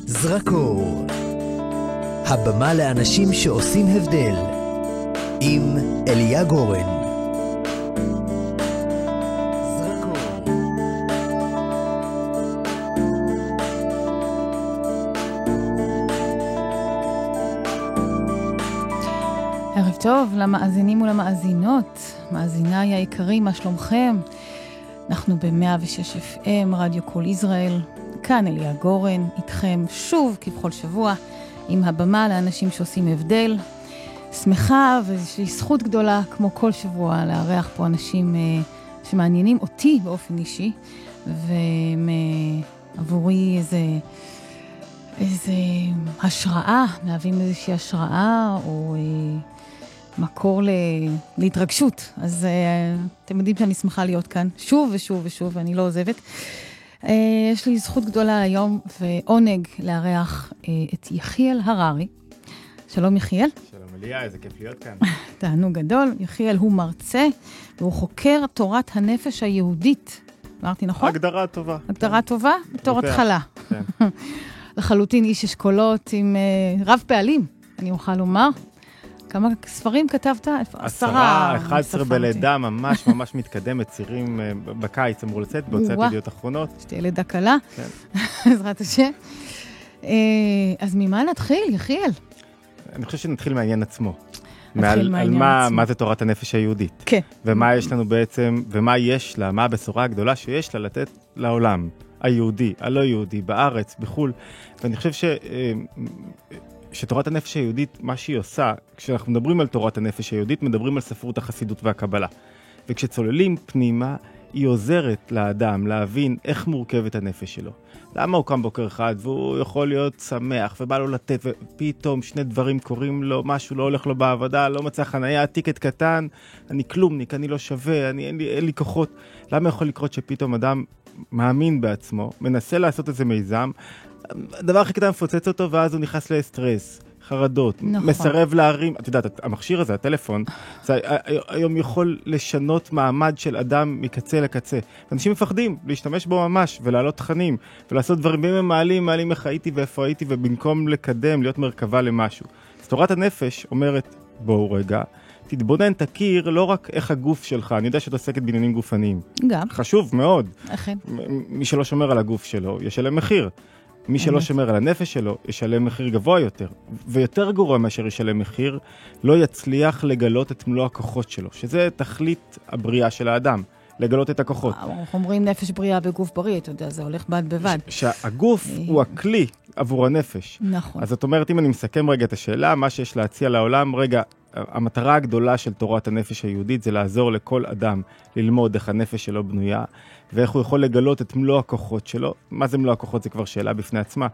זרקור, הבמה לאנשים שעושים הבדל, עם אליה גורן. טוב למאזינים ולמאזינות, מאזיניי היקרים, מה שלומכם? אנחנו ב-106 FM, רדיו קול ישראל, כאן אליה גורן, איתכם שוב, כבכל שבוע, עם הבמה לאנשים שעושים הבדל. שמחה ויש לי זכות גדולה, כמו כל שבוע, לארח פה אנשים uh, שמעניינים אותי באופן אישי, ועבורי איזה... איזה השראה, מהווים איזושהי השראה או אה, מקור ל, להתרגשות. אז אה, אתם יודעים שאני שמחה להיות כאן שוב ושוב ושוב, ואני לא עוזבת. אה, יש לי זכות גדולה היום ועונג לארח אה, את יחיאל הררי. שלום יחיאל. שלום אליה, איזה כיף להיות כאן. תענוג גדול. יחיאל הוא מרצה והוא חוקר תורת הנפש היהודית. אמרתי נכון? הגדרה טובה. הגדרה טובה? בתור. התחלה. כן. לחלוטין איש אשכולות עם uh, רב פעלים, אני אוכל לומר. כמה ספרים כתבת? עשרה, 11 ספרתי. בלידה, ממש ממש מתקדמת, צירים אה, בקיץ אמור לצאת, בהוצאת. ידיעות אחרונות. שתהיה לידה קלה, כן. בעזרת השם. Uh, אז ממה נתחיל, יחיאל? אני חושב שנתחיל מהעניין עצמו. מעל- על מה. מה זה תורת הנפש היהודית. כן. ומה יש לנו בעצם, ומה יש לה, מה הבשורה הגדולה שיש לה לתת לעולם, היהודי, הלא יהודי, בארץ, בחו"ל. ואני חושב ש... שתורת הנפש היהודית, מה שהיא עושה, כשאנחנו מדברים על תורת הנפש היהודית, מדברים על ספרות החסידות והקבלה. וכשצוללים פנימה, היא עוזרת לאדם להבין איך מורכבת הנפש שלו. למה הוא קם בוקר אחד והוא יכול להיות שמח ובא לו לתת ופתאום שני דברים קורים לו, משהו לא הולך לו בעבודה, לא מצא חנייה, טיקט קטן, אני כלומניק, אני לא שווה, אני, אין, לי, אין לי כוחות. למה יכול לקרות שפתאום אדם מאמין בעצמו, מנסה לעשות איזה מיזם, הדבר הכי קטן מפוצץ אותו ואז הוא נכנס לסטרס. חרדות, נכון. מסרב להרים, את יודעת, המכשיר הזה, הטלפון, זה היום יכול לשנות מעמד של אדם מקצה לקצה. אנשים מפחדים להשתמש בו ממש, ולהעלות תכנים, ולעשות דברים, ואם הם מעלים, מעלים איך הייתי ואיפה הייתי, ובמקום לקדם, להיות מרכבה למשהו. אז תורת הנפש אומרת, בואו רגע, תתבונן, תכיר לא רק איך הגוף שלך, אני יודע שאת עוסקת בעניינים גופניים, גם, חשוב מאוד, אכן. מי שלא שומר על הגוף שלו, ישלם מחיר. מי שלא. שומר על הנפש שלו, ישלם מחיר גבוה יותר. ויותר גרוע מאשר ישלם מחיר, לא יצליח לגלות את מלוא הכוחות שלו, שזה תכלית הבריאה של האדם, לגלות את הכוחות. אנחנו אומרים נפש בריאה בגוף בריא, אתה יודע, זה הולך בד בבד. שהגוף אה. הוא הכלי עבור הנפש. נכון. אז זאת אומרת, אם אני מסכם רגע את השאלה, מה שיש להציע לעולם, רגע, המטרה הגדולה של תורת הנפש היהודית זה לעזור לכל אדם ללמוד איך הנפש שלו בנויה, ואיך הוא יכול לגלות את מלוא הכוחות שלו. מה זה מלוא הכוחות? זה כבר שאלה בפני עצמה.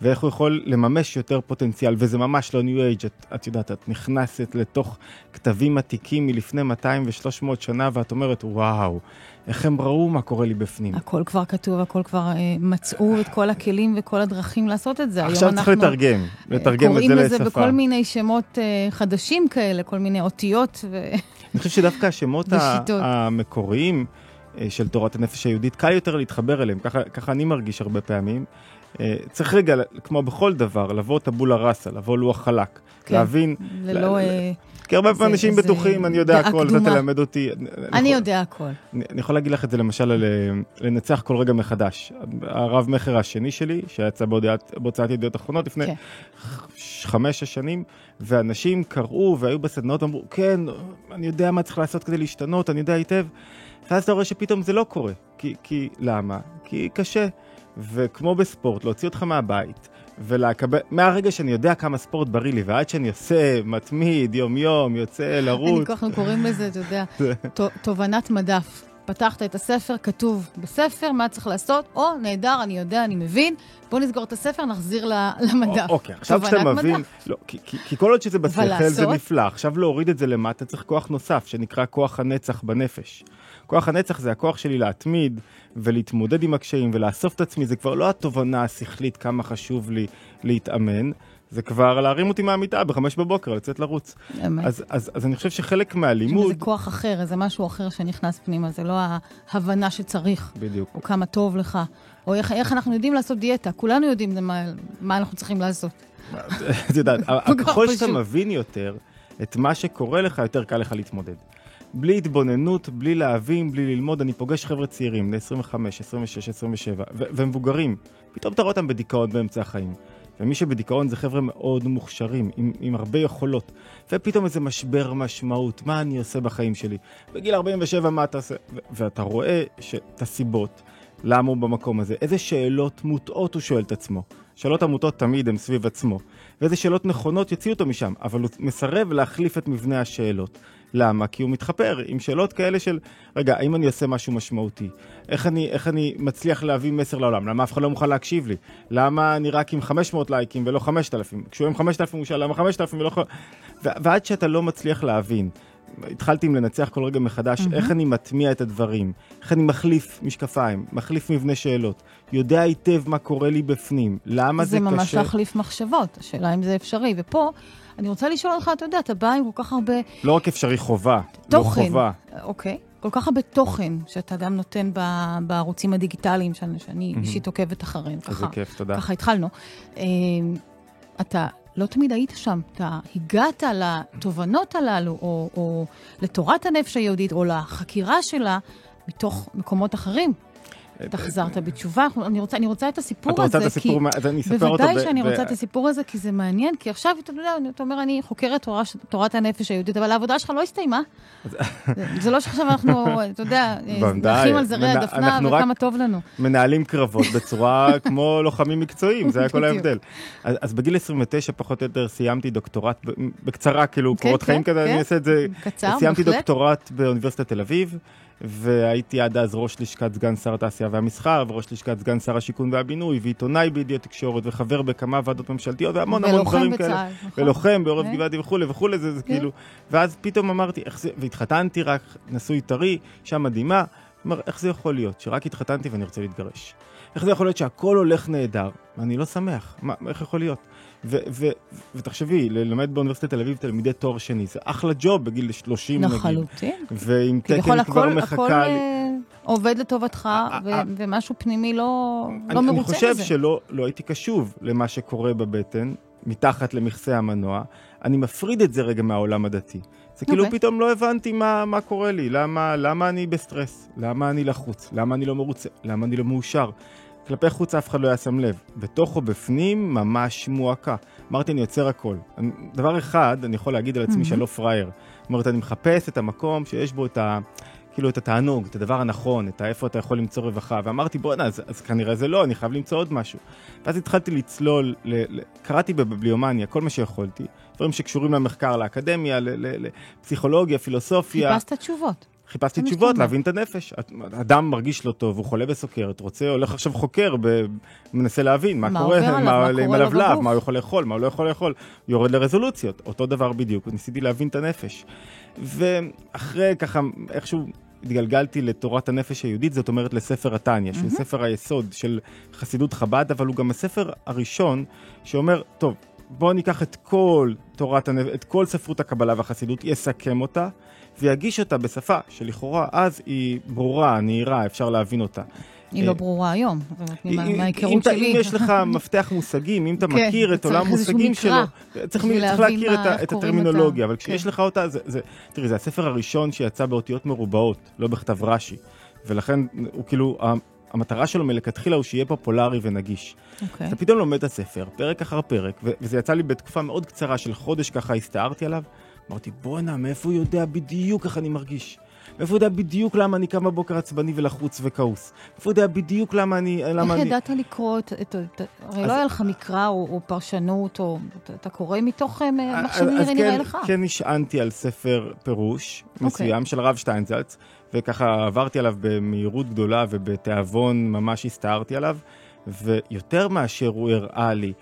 ואיך הוא יכול לממש יותר פוטנציאל, וזה ממש לא ניו אייג', את, את יודעת, את נכנסת לתוך כתבים עתיקים מלפני 200 ו-300 שנה, ואת אומרת, וואו, איך הם ראו מה קורה לי בפנים. הכל כבר כתוב, הכל כבר אה, מצאו את כל הכלים וכל הדרכים לעשות את זה. עכשיו צריך לתרגם, אה, לתרגם את קוראים זה לזה לשפה. בכל מיני שמות אה, חדשים כאלה, כל מיני אותיות. ו... אני חושב שדווקא השמות. המקוריים אה, של תורת הנפש היהודית, קל יותר להתחבר אליהם, ככה, ככה אני מרגיש הרבה פעמים. אה, צריך רגע, כמו בכל דבר, לבוא טבולה ראסה, לבוא לוח חלק, כן. להבין, ללא... ל- אה, כי הרבה זה- פעמים אנשים זה בטוחים, אני יודע הכל, זה קדומה. תלמד אותי. אני יכול- יודע הכל. אני אני יכול להגיד לך את זה למשל על אה, לנצח כל רגע מחדש. הרב מכר השני שלי, שיצא בהודעת- בהוצאת ידיעות אחרונות לפני כן. חמש-שש שנים, ואנשים קראו והיו בסדנאות, אמרו, כן, אני יודע מה צריך לעשות כדי להשתנות, אני יודע היטב. ואז אתה רואה שפתאום זה לא קורה. כי, כי למה? כי קשה. וכמו בספורט, להוציא אותך מהבית, ולקבל, מהרגע שאני יודע כמה ספורט בריא לי, ועד שאני עושה, מתמיד, יום-יום, יוצא אני לרוץ. אנחנו קוראים לזה, אתה יודע, תובנת מדף. פתחת את הספר, כתוב בספר מה צריך לעשות, או נהדר, אני יודע, אני מבין, בוא נסגור את הספר, נחזיר למדף. אוקיי, עכשיו כשאתה מבין. לא, כי, כי, כי כל עוד שזה בשכל זה? נפלא, עכשיו להוריד את זה למטה צריך כוח נוסף, שנקרא כוח הנצח בנפש. כוח הנצח זה הכוח שלי להתמיד ולהתמודד עם הקשיים ולאסוף את עצמי, זה כבר לא התובנה השכלית כמה חשוב לי להתאמן, זה כבר להרים אותי מהמיטה בחמש בבוקר, לצאת לרוץ. אמת. אז, אז, אז אני חושב שחלק מהלימוד... איזה כוח אחר, איזה משהו אחר שנכנס פנימה, זה לא ההבנה שצריך, בדיוק. או כמה טוב לך, או איך, איך אנחנו יודעים לעשות דיאטה. כולנו יודעים מה, מה אנחנו צריכים לעשות. את יודעת, ככל שאתה. מבין יותר את מה שקורה לך, יותר קל לך להתמודד. בלי התבוננות, בלי להבין, בלי ללמוד, אני פוגש חבר'ה צעירים, בני 25, 26, 27, ו- ומבוגרים. פתאום אתה רואה אותם בדיכאון באמצע החיים. ומי שבדיכאון זה חבר'ה מאוד מוכשרים, עם, עם הרבה יכולות. ופתאום איזה משבר משמעות, מה אני עושה בחיים שלי? בגיל 47 מה אתה עושה? ו- ואתה רואה את הסיבות, למה הוא במקום הזה, איזה שאלות מוטעות הוא שואל את עצמו. שאלות המוטעות תמיד הן סביב עצמו. ואיזה שאלות נכונות יוציאו אותו משם, אבל הוא מסרב להחליף את מבנה השאלות. למה? כי הוא מתחפר עם שאלות כאלה של, רגע, האם אני עושה משהו משמעותי? איך אני, איך אני מצליח להביא מסר לעולם? למה אף אחד לא מוכן להקשיב לי? למה אני רק עם 500 לייקים ולא 5,000? כשהוא עם 5,000 הוא שאל למה 5,000 ולא... ו- ועד שאתה לא מצליח להבין, התחלתי עם לנצח כל רגע מחדש, מהמם. איך אני מטמיע את הדברים, איך אני מחליף משקפיים, מחליף מבנה שאלות, יודע היטב מה קורה לי בפנים, למה זה, זה ממש קשה. להחליף מחשבות, השאלה אם זה אפשרי. ופה, אני רוצה לשאול אותך, אתה יודע, אתה בא עם כל כך הרבה לא רק אפשרי חובה, תוכן. לא חובה. אוקיי. כל כך הרבה תוכן שאתה גם נותן ב- בערוצים הדיגיטליים, שאני. אישית עוקבת אחריהם. איזה כיף, תודה. ככה התחלנו. אה, אתה לא תמיד היית שם, אתה הגעת לתובנות הללו, או, או לתורת הנפש היהודית, או לחקירה שלה, מתוך מקומות אחרים. אתה חזרת בתשובה, אני רוצה, אני רוצה את הסיפור את רוצה הזה, את הסיפור, כי... אז אני אספר אותו. בוודאי ב- שאני ב- רוצה את הסיפור הזה, כי זה מעניין, כי עכשיו, אתה יודע, אתה אומר, אני חוקרת תורה, תורת הנפש היהודית, אבל העבודה שלך לא הסתיימה. זה- לא שעכשיו אנחנו, אתה יודע, בוודאי. נחים על זרי הדפנה וכמה טוב לנו. מנהלים קרבות בצורה כמו לוחמים מקצועיים, זה היה כל. ההבדל. אז, אז בגיל 29 פחות או יותר סיימתי דוקטורט, ב- בקצרה כאילו כן, קורות כן, חיים כזה, כן. אני אעשה את זה. קצר, סיימתי. דוקטורט באוניברסיטת תל אביב, והייתי עד אז ראש לשכת סגן שר התעשייה והמסחר, וראש לשכת סגן שר השיכון והבינוי, ועיתונאי בידיעות תקשורת, וחבר בכמה ועדות ממשלתיות, והמון המון ולוחם דברים כאלה. בצה"ל, נכון? ולוחם בעורף כן. גבעתי וכולי וכולי, זה, זה כן. כאילו, ואז פתאום אמרתי, איך זה, והתחתנתי רק, נשוי טרי, אישה מדהימה, אומר, איך זה יכול להיות שרק התחתנתי ואני רוצה להתגרש? איך זה יכול להיות שהכל הולך נהדר, ואני לא שמח? מה, איך יכול להיות? ו- ו- ותחשבי, ללמד באוניברסיטת תל אביב תלמידי תואר שני, זה אחלה ג'וב בגיל 30 נגיד. לחלוטין. ועם תקן כבר הכל, הכל מחכה לי. אה, עובד לטובתך, אה, ו- אה, ומשהו פנימי לא לא מרוצה אני חושב מזה. שלא לא הייתי קשוב למה שקורה בבטן, מתחת למכסה המנוע. אני מפריד את זה רגע מהעולם הדתי. זה כאילו. פתאום לא הבנתי מה, קורה לי, למה אני בסטרס, למה אני לחוץ, למה אני לא מרוצה, למה אני לא מאושר. כלפי חוץ אף אחד לא היה שם לב. בתוכו בפנים ממש מועקה. אמרתי, אני יוצר הכל. אני, דבר אחד, אני יכול להגיד על עצמי מהמם. שאני לא פראייר. זאת אומרת, אני מחפש את המקום שיש בו את ה... כאילו את התענוג, את הדבר הנכון, את איפה אתה יכול למצוא רווחה, ואמרתי בואנה, אז, אז כנראה זה לא, אני חייב למצוא עוד משהו. ואז התחלתי לצלול, ל, ל, קראתי בביבליומניה כל מה שיכולתי, דברים שקשורים למחקר, לאקדמיה, לפסיכולוגיה, פילוסופיה. חיפשת תשובות. חיפשתי מה תשובות. להבין את הנפש. אדם מרגיש לא טוב, הוא חולה בסוכרת, רוצה, הולך עכשיו חוקר, ב, מנסה להבין מה, מה קורה, עליו, מה עם קורה לו הלבלב. מה הוא יכול לאכול, מה הוא לא יכול לאכול, יורד לרזולוציות, אותו דבר בדיוק, ניסיתי להבין את הנפש. ואחרי ככה, איכשהו התגלגלתי לתורת הנפש היהודית, זאת אומרת לספר התניא, שהוא ספר היסוד של חסידות חב"ד, אבל הוא גם הספר הראשון שאומר, טוב, בואו ניקח את כל תורת הנפש, את כל ספרות הקבלה והחסידות, יסכם אותה, ויגיש אותה בשפה שלכאורה אז היא ברורה, נהירה, אפשר להבין אותה. היא אה, לא ברורה היום, מההיכרות שלי. אם יש לך מפתח מושגים, אם אתה כן, מכיר את עולם המושגים שלו, צריך להכיר את. הטרמינולוגיה, אבל כשיש כן. לך אותה, תראי, זה הספר הראשון שיצא באותיות מרובעות, לא בכתב רש"י, ולכן הוא כאילו, המטרה שלו מלכתחילה הוא שיהיה פופולרי ונגיש. אוקיי. אתה פתאום לומד את הספר, פרק אחר פרק, וזה יצא לי בתקופה מאוד קצרה של חודש ככה הסתערתי עליו, אמרתי, בואנה, מאיפה הוא יודע בדיוק איך אני מרגיש? מאיפה הוא יודע בדיוק למה אני קם בבוקר עצבני ולחוץ וכעוס? מאיפה הוא יודע בדיוק למה אני... למה איך אני... ידעת לקרוא את... את- את- הרי אז- לא היה לך מקרא או או פרשנות, או... אתה- קורא מתוך אה, אז- שנראה אז נראה כן, לך. כן נשענתי על ספר פירוש אוקיי. מסוים של הרב שטיינזלץ, וככה עברתי עליו במהירות גדולה ובתיאבון ממש הסתערתי עליו, ויותר מאשר הוא הראה לי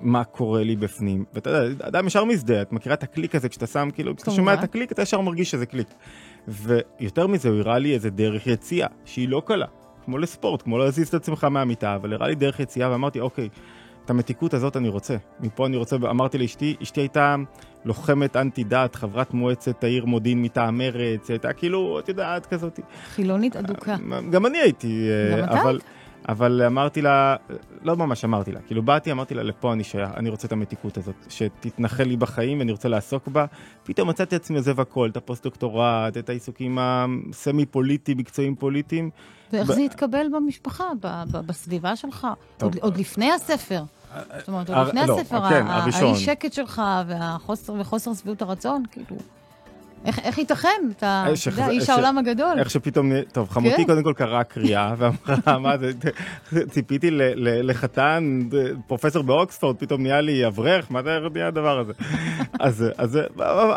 מה קורה לי בפנים, ואתה יודע, אדם ישר מזדהה, את מכירה את הקליק הזה כשאתה שם, כאילו, כשאתה שומע את. הקליק אתה ישר מרגיש שזה קליק. ויותר מזה, הוא הראה לי איזה דרך יציאה, שהיא לא קלה, כמו לספורט, כמו להזיז את עצמך מהמיטה, אבל הראה לי דרך יציאה ואמרתי, אוקיי, את המתיקות הזאת אני רוצה. מפה אני רוצה, אמרתי לאשתי, אשתי הייתה לוחמת אנטי דת, חברת מועצת העיר מודיעין מטעם מרץ, הייתה כאילו, את יודעת, כזאת. חילונית אדוקה. גם אני הייתי, גם אה, אתה אבל, אמרתי לה, לא ממש אמרתי לה, כאילו באתי, אמרתי לה, לפה אני שייך, אני רוצה את המתיקות הזאת, שתתנחל לי בחיים ואני רוצה לעסוק בה. פתאום מצאתי עצמי עוזב הכל, את הפוסט-דוקטורט, את העיסוקים הסמי-פוליטיים, מקצועיים פוליטיים. ואיך ב- זה התקבל במשפחה, ב- ב- בסביבה שלך? עוד- עוד לפני הספר. זאת אומרת, עוד לפני לא, הספר, כן. האי שקט שלך והחוסר וחוסר שביעות הרצון, כאילו... איך, איך ייתכן? אתה, אה, יודע, איש ש- העולם הגדול. איך שפתאום, טוב, חמותי כן. קודם כל קראה קריאה ואמרה, מה זה, ציפיתי ל- ל- לחתן, פרופסור באוקספורד, פתאום נהיה לי אברך, מה זה נהיה הדבר הזה? אז, אז,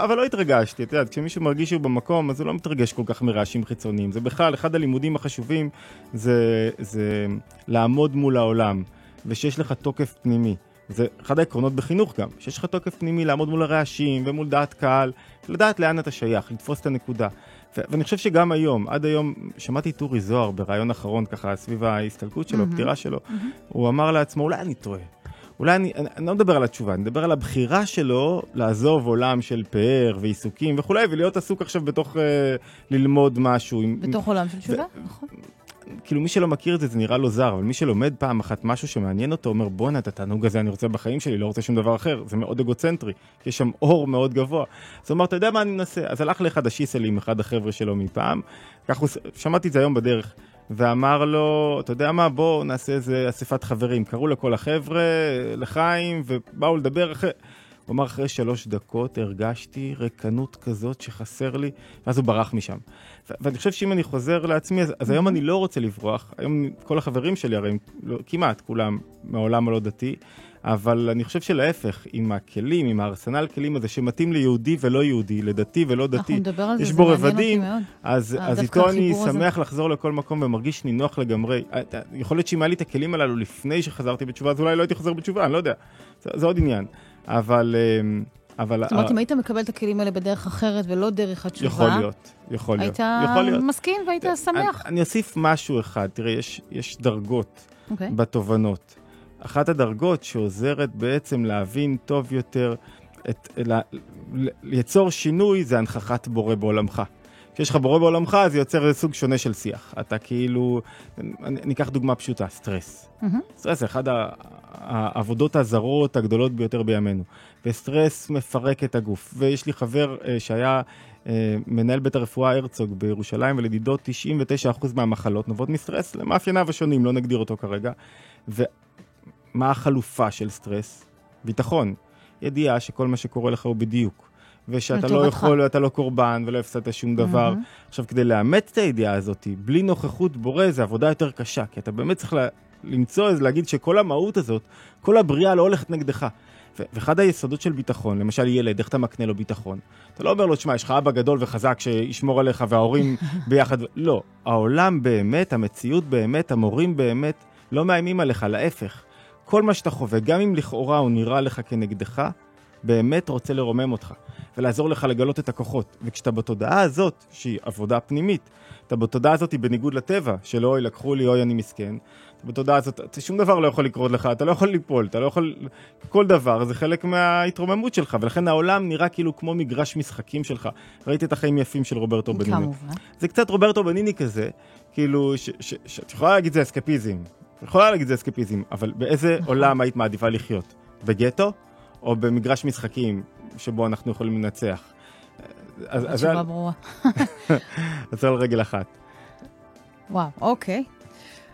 אבל לא התרגשתי, את יודעת, כשמישהו מרגיש שהוא במקום, אז הוא לא מתרגש כל כך מרעשים חיצוניים. זה בכלל, אחד הלימודים החשובים זה, זה לעמוד מול העולם, ושיש לך תוקף פנימי. זה אחד העקרונות בחינוך גם, שיש לך תוקף פנימי לעמוד מול הרעשים ומול דעת קהל, לדעת לאן אתה שייך, לתפוס את הנקודה. ו- ואני חושב שגם היום, עד היום, שמעתי את אורי זוהר בריאיון אחרון ככה סביב ההסתלקות שלו, הפטירה שלו, הוא אמר לעצמו, אולי אני טועה. אולי אני, אני, אני לא מדבר על התשובה, אני מדבר על הבחירה שלו לעזוב עולם של פאר ועיסוקים וכולי, ולהיות עסוק עכשיו בתוך אה, ללמוד משהו. עם- בתוך עולם של תשובה, נכון. כאילו מי שלא מכיר את זה, זה נראה לו זר, אבל מי שלומד פעם אחת משהו שמעניין אותו, אומר בואנה, את התענוג הזה אני רוצה בחיים שלי, לא רוצה שום דבר אחר, זה מאוד אגוצנטרי, יש שם אור מאוד גבוה. אז הוא אמר, אתה יודע מה אני מנסה? אז הלך לאחד השיסל עם אחד החבר'ה שלו מפעם, כך הוא, שמעתי את זה היום בדרך, ואמר לו, אתה יודע מה, בוא נעשה איזה אספת חברים. קראו לכל החבר'ה, לחיים, ובאו לדבר אחרי... הוא אמר, אחרי שלוש דקות הרגשתי ריקנות כזאת שחסר לי, ואז הוא ברח משם. ו- ואני חושב שאם אני חוזר לעצמי, אז, אז היום אני לא רוצה לברוח. היום כל החברים שלי, הרי לא, כמעט כולם מהעולם הלא דתי, אבל אני חושב שלהפך, עם הכלים, עם הארסנל כלים הזה שמתאים ליהודי ולא יהודי, לדתי ולא דתי, יש בו רבדים. אז, אה, אז איתו אני החיבור הזה. שמח לחזור לכל מקום ומרגיש נינוח לגמרי. אה, אה, יכול להיות שאם היה לי את הכלים הללו לפני שחזרתי בתשובה, אז אולי לא הייתי חוזר בתשובה, אני לא יודע. זה, זה עוד עניין. אבל... אמ, אבל זאת אומרת, אה, אם היית מקבל את הכלים האלה בדרך אחרת ולא דרך התשובה, יכול להיות, יכול להיות. היית יכול להיות. מסכים והיית שמח. אני, אני אוסיף משהו אחד, תראה, יש, יש דרגות אוקיי. בתובנות. אחת הדרגות שעוזרת בעצם להבין טוב יותר, את, ל, ל, ליצור שינוי, זה הנכחת בורא בעולמך. כשיש לך בורא בעולמך, זה יוצר סוג שונה של שיח. אתה כאילו, אני, אקח דוגמה פשוטה, סטרס. מהמם. סטרס זה אחת העבודות הזרות הגדולות ביותר בימינו. וסטרס מפרק את הגוף. ויש לי חבר אה, שהיה אה, מנהל בית הרפואה הרצוג בירושלים, ולדידו 99% מהמחלות נובעות מסטרס, למאפייניו השונים, לא נגדיר אותו כרגע. ומה החלופה של סטרס? ביטחון. ידיעה שכל מה שקורה לך הוא בדיוק. ושאתה לא. יכול, אתה לא קורבן ולא הפסדת שום דבר. מהמם. עכשיו, כדי לאמץ את הידיעה הזאת, בלי נוכחות בורא, זה עבודה יותר קשה, כי אתה באמת צריך לה, למצוא, להגיד שכל המהות הזאת, כל הבריאה לא הולכת נגדך. ואחד היסודות של ביטחון, למשל ילד, איך אתה מקנה לו ביטחון? אתה לא אומר לו, תשמע, יש לך אבא גדול וחזק שישמור עליך וההורים ביחד. לא, העולם באמת, המציאות באמת, המורים באמת, לא מאיימים עליך, להפך. כל מה שאתה חווה, גם אם לכאורה הוא נראה לך כנגדך, באמת רוצה לרומם אותך, ולעזור לך לגלות את הכוחות. וכשאתה בתודעה הזאת, שהיא עבודה פנימית, אתה בתודעה הזאת בניגוד לטבע, של אוי, לקחו לי, אוי, אני מסכן. אתה בתודעה הזאת, שום דבר לא יכול לקרות לך, אתה לא יכול ליפול, אתה לא יכול... כל דבר זה חלק מההתרוממות שלך, ולכן העולם נראה כאילו כמו מגרש משחקים שלך. ראיתי את החיים יפים של רוברטו בניני. כמובן. זה קצת רוברטו בניני כזה, כאילו, שאת יכולה להגיד זה אסקפיזם, את יכולה להגיד זה אסקפיזם, אבל באיזה. עולם היית מעדיפה לחיות? בגטו? או במגרש משחקים שבו אנחנו יכולים לנצח? אז- אז זה התשובה על- ברורה. אז זה על רגל אחת. וואו, אוקיי.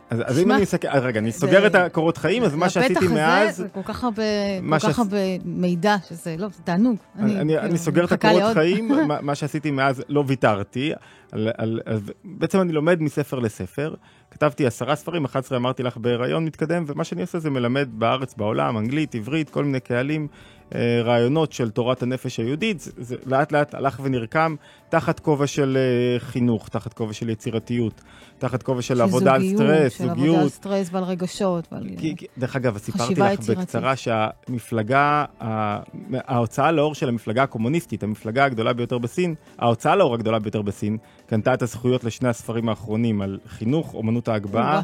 אז אז אם אני מסתכל, אז רגע, אני סוגר את הקורות חיים, אז מה שעשיתי הפתח מאז... הזה, זה כל כך הרבה, כל כך הרבה מידע, שזה, לא, זה תענוג. אני, אני, כאילו, אני סוגר את הקורות. חיים, מה, מה שעשיתי מאז לא ויתרתי, על, על, על, בעצם אני לומד מספר לספר, כתבתי עשרה ספרים, 11 אמרתי לך בהיריון מתקדם, ומה שאני עושה זה מלמד בארץ, בעולם, אנגלית, עברית, כל מיני קהלים, אה, רעיונות של תורת הנפש היהודית, זה, זה לאט לאט הלך ונרקם תחת כובע של אה, חינוך, תחת כובע של יצירתיות, תחת כובע של, של עבודה על סטרס, של עבודה זוגיות, על סטרס ועל רגשות. ועל... כי, כי- דרך אגב, סיפרתי לך יצירתית. בקצרה שהמפלגה, ה- ההוצאה לאור של המפלגה הקומוניסטית, המפלגה הגדולה ביותר בסין, ההוצאה לאור הגדולה ביותר בסין, קנתה את הזכויות לשני הספרים האחרונים על חינוך, אומנות ההגבהה.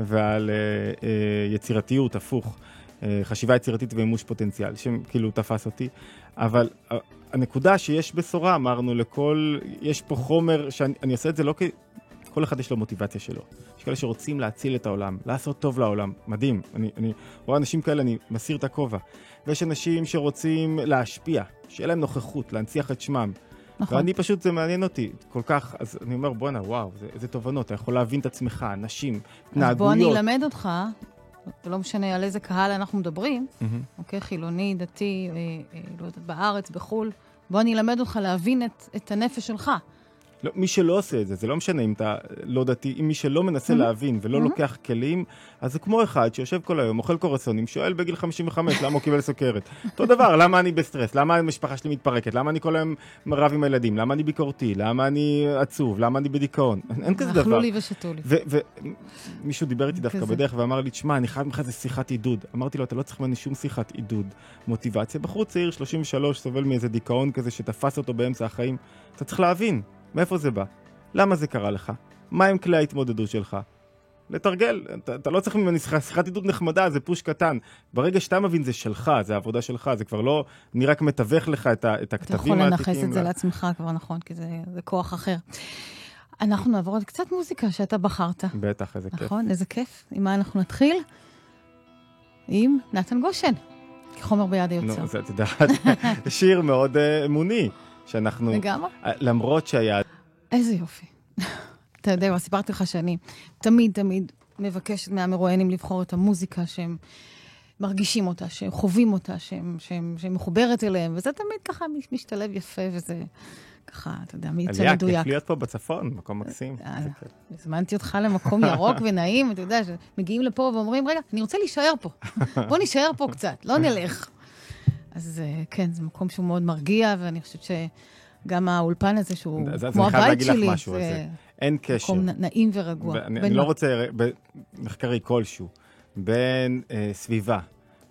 ועל אה, אה, יצירתיות, הפוך. אה, חשיבה יצירתית ומימוש פוטנציאל, שכאילו תפס אותי. אבל הנקודה שיש בשורה, אמרנו, לכל, יש פה חומר, שאני עושה את זה לא כ... כל אחד יש לו מוטיבציה שלו. יש כאלה שרוצים להציל את העולם, לעשות טוב לעולם, מדהים. אני, אני רואה אנשים כאלה, אני מסיר את הכובע. ויש אנשים שרוצים להשפיע, שיהיה להם נוכחות, להנציח את שמם. נכון. ואני פשוט, זה מעניין אותי כל כך, אז אני אומר, בואנה, וואו, זה, איזה תובנות, אתה יכול להבין את עצמך, אנשים, התנהגויות. אז בוא אני אלמד אותך, ולא משנה על איזה קהל אנחנו מדברים, מהמם. אוקיי? חילוני, דתי, אה, אה, לא יודעת, בארץ, בחו"ל. בוא אני אלמד אותך להבין את, את הנפש שלך. לא, מי שלא עושה את זה, זה לא משנה אם אתה לא דתי, אם מי שלא מנסה Mhm. להבין ולא Mhm. לוקח כלים, אז זה כמו אחד שיושב כל היום, אוכל קורסונים, שואל בגיל 55 למה הוא קיבל סוכרת. אותו דבר, למה אני בסטרס, למה המשפחה שלי מתפרקת, למה אני כל היום רב עם הילדים, למה אני ביקורתי, למה אני עצוב, למה אני בדיכאון, אין- כזה דבר. אכלו לי ושתו לי. ומישהו דיבר איתי דווקא. בדרך ואמר לי, תשמע, אני חייב ממך איזה שיחת עידוד. אמרתי לו, אתה לא צריך ממני שום שיחת עידוד. מוטיבציה. בחור צעיר, 33, סובל מאיזה דיכאון כזה שתפס אותו באמצע החיים. אתה צריך להבין, מאיפה זה בא? למה זה קרה לך? מהם כלי ההתמודדות שלך? לתרגל, אתה, אתה לא צריך ממני שיחת, עידוד נחמדה, זה פוש קטן. ברגע שאתה מבין, זה שלך, זה העבודה שלך, זה כבר לא, אני רק מתווך לך את, ה, את אתה הכתבים יכול העתיקים. לנכס את זה וה- לעצמך כבר, נכון, כי זה, זה כוח אחר. אנחנו נעבור עוד קצת מוזיקה שאתה בחרת, בטח, איזה כיף. נכון? איזה כיף. עם מה אנחנו נתחיל? עם נתן גושן, כחומר ביד היוצר. נו, זה, את יודעת, שיר מאוד אה, אמוני, שאנחנו, לגמרי. אה, למרות שהיה איזה יופי. אתה יודע, מה, סיפרתי לך שאני תמיד תמיד מבקשת מהמרואיינים לבחור את המוזיקה שהם מרגישים אותה, שהם חווים אותה, שהם, שהם, שהם מחוברת אליהם, וזה תמיד ככה מש- משתלב יפה, וזה ככה, אתה יודע, מאיצה עלייה, מדויק. כיף להיות פה בצפון, מקום מקסים. אה. הזמנתי אותך למקום ירוק ונעים, אתה יודע, שמגיעים לפה ואומרים, רגע, אני רוצה להישאר פה. בוא נישאר פה קצת, לא נלך. אז אה, כן, זה מקום שהוא מאוד מרגיע, ואני חושבת שגם האולפן הזה, שהוא כמו הבית שלי, משהו זה זה. אין קשר. מקום נעים ורגוע. ואני אני לא? רוצה, במחקרי כלשהו, בין אה, סביבה,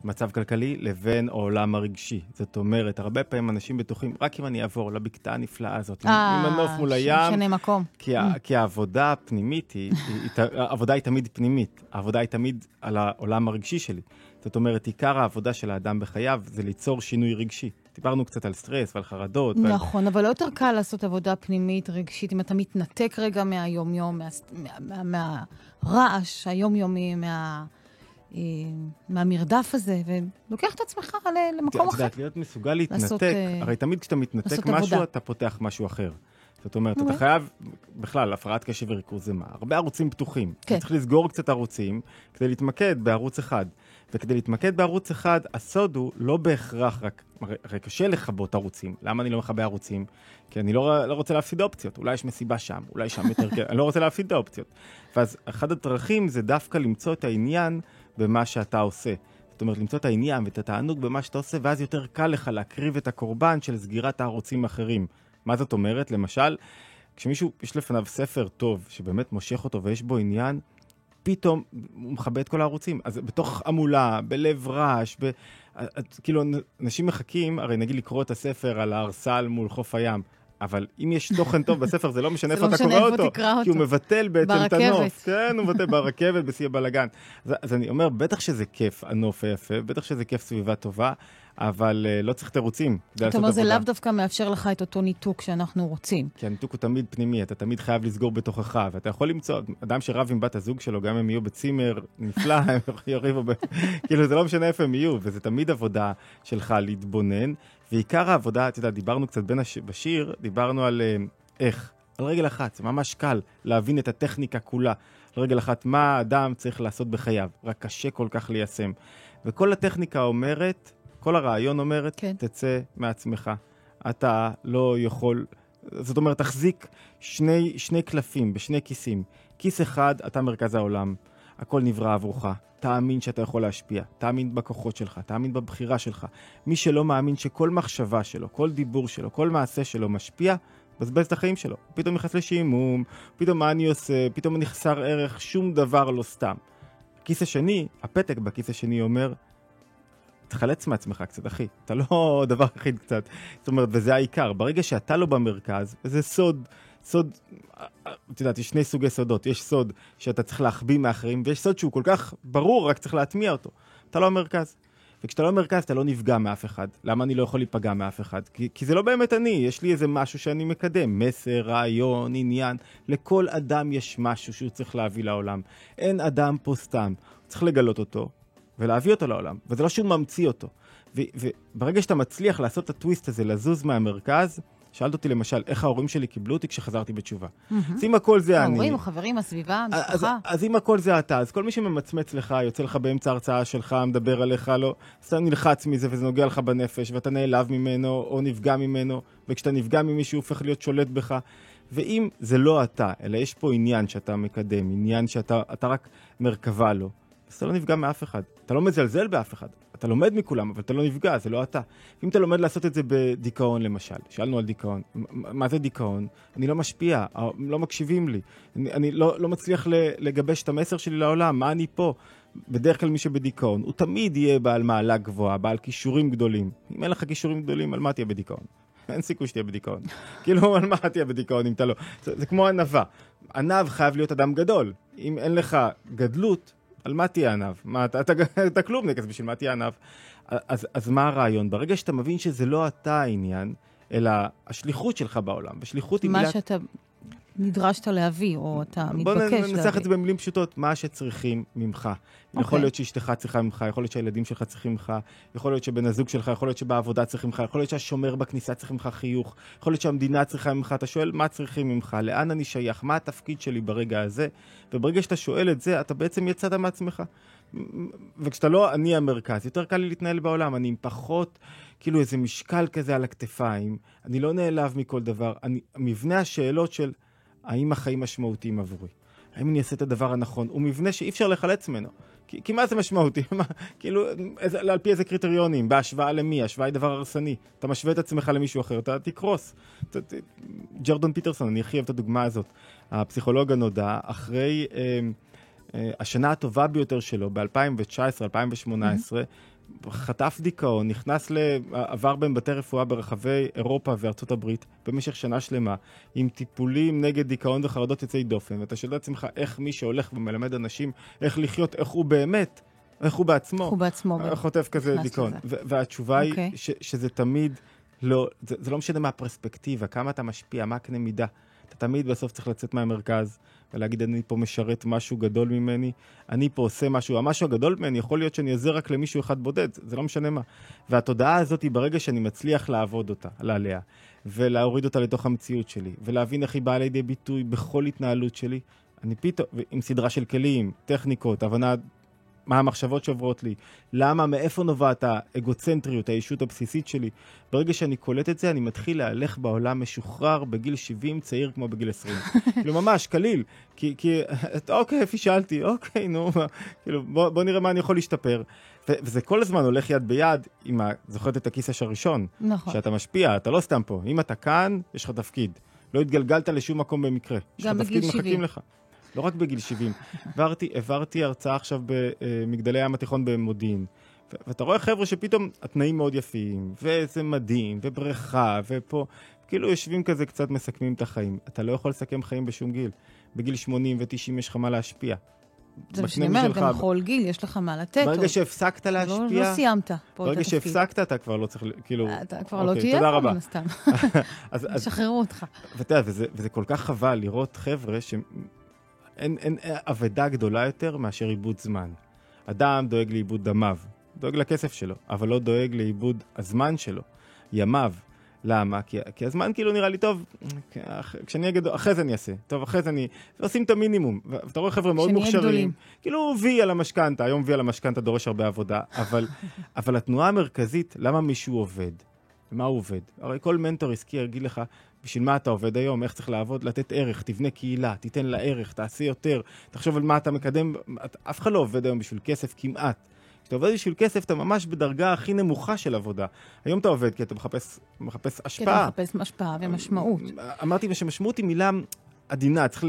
מצב כלכלי, לבין העולם הרגשי. זאת אומרת, הרבה פעמים אנשים בטוחים, רק אם אני אעבור לבקתה הנפלאה הזאת, עם אה, מנוף מול הים, משנה מקום. כי, ה- כי העבודה הפנימית היא, היא, היא, העבודה היא תמיד פנימית, העבודה היא תמיד על העולם הרגשי שלי. זאת אומרת, עיקר העבודה של האדם בחייו זה ליצור שינוי רגשי. דיברנו קצת על סטרס ועל חרדות. ועל... נכון, אבל לא יותר קל לעשות עבודה פנימית, רגשית, אם אתה מתנתק רגע מהיום-יום, מה- מה- מה- מהרעש היומיומי, מה- אה, מהמרדף הזה, ולוקח את עצמך למקום את אחר. יודעת, להיות מסוגל להתנתק, אה, הרי תמיד כשאתה מתנתק משהו. אתה פותח משהו אחר. זאת אומרת. אתה חייב, בכלל, הפרעת קשב וריכוז זה מה? הרבה ערוצים פתוחים. כן. צריך לסגור קצת ערוצים כדי להתמקד בערוץ אחד. וכדי להתמקד בערוץ אחד, הסוד הוא לא בהכרח רק, הרי, קשה לכבות ערוצים. למה אני לא מכבה ערוצים? כי אני לא, לא רוצה להפסיד אופציות. אולי יש מסיבה שם, אולי שם יותר אני לא רוצה להפסיד את האופציות. ואז אחת הדרכים זה דווקא למצוא את העניין במה שאתה עושה. זאת אומרת, למצוא את העניין ואת התענוג במה שאתה עושה, ואז יותר קל לך להקריב את הקורבן של סגירת הערוצים האחרים. מה זאת אומרת? למשל, כשמישהו, יש לפניו ספר טוב, שבאמת מושך אותו ויש בו עניין, פתאום הוא מכבה את כל הערוצים. אז בתוך המולה, בלב רעש, ב... את- כאילו, אנשים מחכים, הרי נגיד לקרוא את הספר על הארסל מול חוף הים. אבל אם יש תוכן טוב בספר, זה לא משנה איפה לא אתה קורא אותו, כי הוא. מבטל בעצם את. הנוף. כן, הוא מבטל ברכבת, בשיא הבלאגן. אז, אז אני אומר, בטח שזה כיף, הנוף היפה, בטח שזה כיף סביבה טובה, אבל uh, לא צריך תירוצים כדי אתה לעשות אומר, עבודה. זה לאו דווקא מאפשר לך את אותו ניתוק שאנחנו רוצים. כי הניתוק הוא תמיד פנימי, אתה תמיד חייב לסגור בתוכך, ואתה יכול למצוא, אדם שרב עם בת הזוג שלו, גם אם יהיו בצימר נפלא, הם יריבו, ב... כאילו זה לא משנה איפה הם יהיו, וזה תמיד עבודה שלך להתבונן, ועיקר העבודה, אתה יודע, דיברנו קצת בין הש... בשיר, דיברנו על uh, איך, על רגל אחת, ממש קל להבין את הטכניקה כולה, על רגל אחת, מה האדם צריך לעשות בחייו, רק קשה כל כך ליישם. וכל הטכניקה אומרת, כל הרעיון אומרת, כן. תצא מעצמך. אתה לא יכול, זאת אומרת, תחזיק שני, שני קלפים בשני כיסים. כיס אחד, אתה מרכז העולם, הכל נברא עבורך. תאמין שאתה יכול להשפיע, תאמין בכוחות שלך, תאמין בבחירה שלך. מי שלא מאמין שכל מחשבה שלו, כל דיבור שלו, כל מעשה שלו משפיע, מבזבז את החיים שלו. פתאום נכנס לשעמום, פתאום מה אני עושה, פתאום אני חסר ערך, שום דבר לא סתם. הכיס השני, הפתק בכיס השני אומר, תחלץ מעצמך קצת, אחי. אתה לא דבר יחיד קצת. זאת אומרת, וזה העיקר. ברגע שאתה לא במרכז, וזה סוד, סוד, את יודעת, יש שני סוגי סודות. יש סוד שאתה צריך להחביא מאחרים, ויש סוד שהוא כל כך ברור, רק צריך להטמיע אותו. אתה לא המרכז. וכשאתה לא מרכז אתה לא נפגע מאף אחד. למה אני לא יכול להיפגע מאף אחד? כי, כי זה לא באמת אני, יש לי איזה משהו שאני מקדם, מסר, רעיון, עניין. לכל אדם יש משהו שהוא צריך להביא לעולם. אין אדם פה סתם, צריך לגלות אותו ולהביא אותו לעולם, וזה לא שהוא ממציא אותו. וברגע שאתה מצליח לעשות את הטוויסט הזה, לזוז מהמרכז, שאלת אותי למשל, איך ההורים שלי קיבלו אותי כשחזרתי בתשובה. אז אם הכל זה אני... ההורים, החברים, הסביבה, המשפחה. אז אם הכל זה אתה, אז כל מי שממצמץ לך, יוצא לך באמצע ההרצאה שלך, מדבר עליך, לא, סתם נלחץ מזה וזה נוגע לך בנפש, ואתה נעלב ממנו, או נפגע ממנו, וכשאתה נפגע ממישהו, הופך להיות שולט בך. ואם זה לא אתה, אלא יש פה עניין שאתה מקדם, עניין שאתה רק מרכבה לו, אז אתה לא נפגע מאף אחד. אתה לא מזלזל באף אחד. אתה לומד מכולם, אבל אתה לא נפגע, זה לא אתה. אם אתה לומד לעשות את זה בדיכאון למשל, שאלנו על דיכאון, מה זה דיכאון? אני לא משפיע, לא מקשיבים לי, אני, אני לא, לא מצליח לגבש את המסר שלי לעולם, מה אני פה? בדרך כלל מי שבדיכאון, הוא תמיד יהיה בעל מעלה גבוהה, בעל כישורים גדולים. אם אין לך כישורים גדולים, על מה תהיה בדיכאון? אין סיכוי שתהיה בדיכאון. כאילו, על מה תהיה בדיכאון אם אתה לא... זה, זה כמו ענווה. ענב חייב להיות אדם גדול. אם אין לך גדלות, על מה תהיה? מה, אתה, אתה, אתה כלומניק, אז בשביל מה תהיה עניו? אז, אז מה הרעיון? ברגע שאתה מבין שזה לא אתה העניין, אלא השליחות שלך בעולם, ושליחות היא מילה... מה שאתה נדרשת להביא, או אתה מתבקש להביא. בוא ננסח את זה במילים פשוטות, מה שצריכים ממך. Okay. יכול אוקיי. להיות שאשתך צריכה ממך, יכול להיות שהילדים שלך צריכים ממך, יכול להיות שבן הזוג שלך, יכול להיות שבעבודה צריכים ממך, יכול להיות שהשומר בכניסה צריך ממך חיוך, יכול להיות שהמדינה צריכה ממך, אתה שואל מה צריכים ממך, לאן אני שייך, מה התפקיד שלי ברגע הזה, וברגע שאתה שואל את זה, אתה בעצם יצאת מעצמך. וכשאתה לא אני המרכז, יותר קל לי להתנהל בעולם, אני עם פחות, כאילו איזה משקל כזה על הכתפיים, אני לא נעלב מכל דבר, אני, מבנה השאלות של האם החיים משמעותיים עבורי? האם אני אעשה את הדבר הנכון? הוא מבנה שאי אפשר לחלץ ממנו. כי, כי מה זה משמעותי? כאילו, איזה, על פי איזה קריטריונים? בהשוואה למי? השוואה היא דבר הרסני. אתה משווה את עצמך למישהו אחר, אתה תקרוס. ת, ת, ג'רדון פיטרסון, אני הכי אוהב את הדוגמה הזאת. הפסיכולוג הנודע, אחרי אה, אה, השנה הטובה ביותר שלו, ב-2019-2018, mm-hmm. חטף דיכאון, נכנס ל... עבר בין בתי רפואה ברחבי אירופה וארצות הברית במשך שנה שלמה, עם טיפולים נגד דיכאון וחרדות יוצאי דופן, ואתה שואל את עצמך איך מי שהולך ומלמד אנשים איך לחיות, איך הוא באמת, איך הוא בעצמו, איך הוא בעצמו, חוטף כזה דיכאון. והתשובה okay. היא אוקיי. ש- שזה תמיד לא, זה, זה לא משנה מה הפרספקטיבה, כמה אתה משפיע, מה הקנה מידה. אתה תמיד בסוף צריך לצאת מהמרכז ולהגיד, אני פה משרת משהו גדול ממני, אני פה עושה משהו, המשהו הגדול ממני יכול להיות שאני עוזר רק למישהו אחד בודד, זה לא משנה מה. והתודעה הזאת היא ברגע שאני מצליח לעבוד אותה, עליה, ולהוריד אותה לתוך המציאות שלי, ולהבין איך היא באה לידי ביטוי בכל התנהלות שלי, אני פתאום, עם סדרה של כלים, טכניקות, הבנה מה המחשבות שעוברות לי, למה, מאיפה נובעת האגוצנטריות, האישות הבסיסית שלי. ברגע שאני קולט את זה, אני מתחיל להלך בעולם משוחרר בגיל 70, צעיר כמו בגיל 20. כאילו, ממש, קליל. כי, כי, אוקיי, פישלתי, אוקיי, נו, כאילו, בוא, בוא נראה מה אני יכול להשתפר. ו- וזה כל הזמן הולך יד ביד עם ה... זוכרת את הכיסש הראשון? נכון. שאתה משפיע, אתה לא סתם פה. אם אתה כאן, יש לך תפקיד. לא התגלגלת לשום מקום במקרה. גם בגיל 70. מחכים לך. לא רק בגיל 70. העברתי, העברתי הרצאה עכשיו במגדלי הים התיכון במודיעין. ואתה רואה חבר'ה שפתאום התנאים מאוד יפים, וזה מדהים, ובריכה, ופה, כאילו יושבים כזה קצת מסכמים את החיים. אתה לא יכול לסכם חיים בשום גיל. בגיל 80 ו-90 יש לך מה להשפיע. זה מה שאני אומרת, גם בכל גיל יש לך מה לתת. ברגע שהפסקת להשפיע... לא, לא סיימת פה את התפקיד. ברגע שהפסקת, אתה כבר לא צריך, כאילו... אתה כבר לא אוקיי, לא תהיה פה, מן הסתם. ישחררו אותך. ואתה יודע, וזה, וזה כל כך חבל לראות חבר'ה אין, אין אבדה גדולה יותר מאשר עיבוד זמן. אדם דואג לעיבוד דמיו, דואג לכסף שלו, אבל לא דואג לעיבוד הזמן שלו, ימיו. למה? כי, כי הזמן כאילו נראה לי טוב, כשאני אגיד, אחרי זה אני אעשה, טוב, אחרי זה אני... ועושים את המינימום. ואתה רואה חבר'ה מאוד מוכשרים. גדולים. כאילו וי על המשכנתה, היום וי על המשכנתה דורש הרבה עבודה, אבל, אבל התנועה המרכזית, למה מישהו עובד? ומה הוא עובד? הרי כל מנטור עסקי יגיד לך, בשביל מה אתה עובד היום, איך צריך לעבוד, לתת ערך, תבנה קהילה, תיתן לה ערך, תעשה יותר, תחשוב על מה אתה מקדם, אף אחד לא עובד היום בשביל כסף כמעט. כשאתה עובד בשביל כסף, אתה ממש בדרגה הכי נמוכה של עבודה. היום אתה עובד כי אתה מחפש, מחפש השפעה. כי אתה מחפש השפעה ומשמעות. אמרתי שמשמעות היא מילה עדינה, צריך,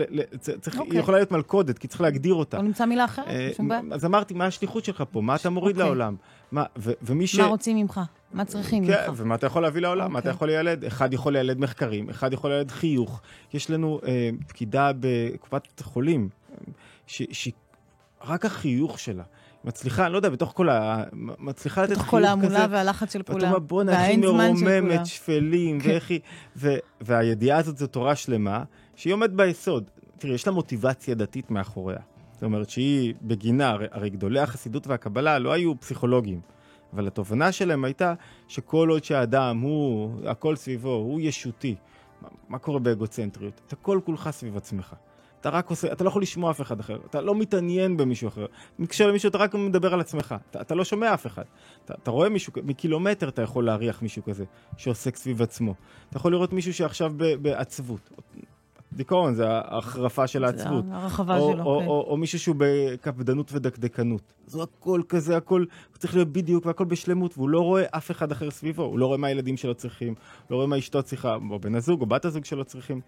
צריך, okay. היא אוקיי. יכולה להיות מלכודת, כי צריך להגדיר אותה. או נמצא מילה אחרת, אה, שום בעיה. אז אמרתי, מה השליחות שלך פה? מה אתה מוריד okay. אוקיי. לעולם? מה, ו, ומי ש... מה רוצים ממך? מה צריכים כן, ממך? ומה אתה יכול להביא לעולם? Okay. מה אתה אוקיי. יכול לילד? אחד יכול לילד מחקרים, אחד יכול לילד חיוך. יש לנו אה, פקידה בקופת חולים, שרק החיוך שלה, מצליחה, אני לא יודע, בתוך כל ה... מצליחה לתת בתוך חיוך כל כזה. ההמולה והלחץ של ואתה כולם. אומר, בואנה, איך היא והאין זמן. מרוממת, שפלים. ואיך היא... והידיעה הזאת זו תורה שלמה, שהיא עומדת ביסוד. תראי, יש לה מוטיבציה דתית מאחוריה. זאת אומרת שהיא בגינה, הרי, גדולי החסידות והקבלה לא היו פסיכולוגים, אבל התובנה שלהם הייתה שכל עוד שהאדם הוא, הכל סביבו, הוא ישותי. מה, מה קורה באגוצנטריות? אתה כל כולך סביב עצמך. אתה רק עושה, אתה לא יכול לשמוע אף אחד אחר, אתה לא מתעניין במישהו אחר. מתקשר למישהו, אתה רק מדבר על עצמך, אתה, אתה לא שומע אף אחד. אתה, אתה רואה מישהו, מקילומטר אתה יכול להריח מישהו כזה, שעוסק סביב עצמו. אתה יכול לראות מישהו שעכשיו ב- בעצבות. דיכאון זה ההחרפה של העצבות. זה הרחבה או, שלו, או, כן. או, או מישהו שהוא בקפדנות ודקדקנות. זו הכל כזה, הכל, הוא צריך להיות בדיוק והכל בשלמות, והוא לא רואה אף אחד אחר סביבו, הוא לא רואה מה הילדים שלו צריכים, לא רואה מה אשתו צריכה, או בן הזוג או בת הזוג שלו צריכים.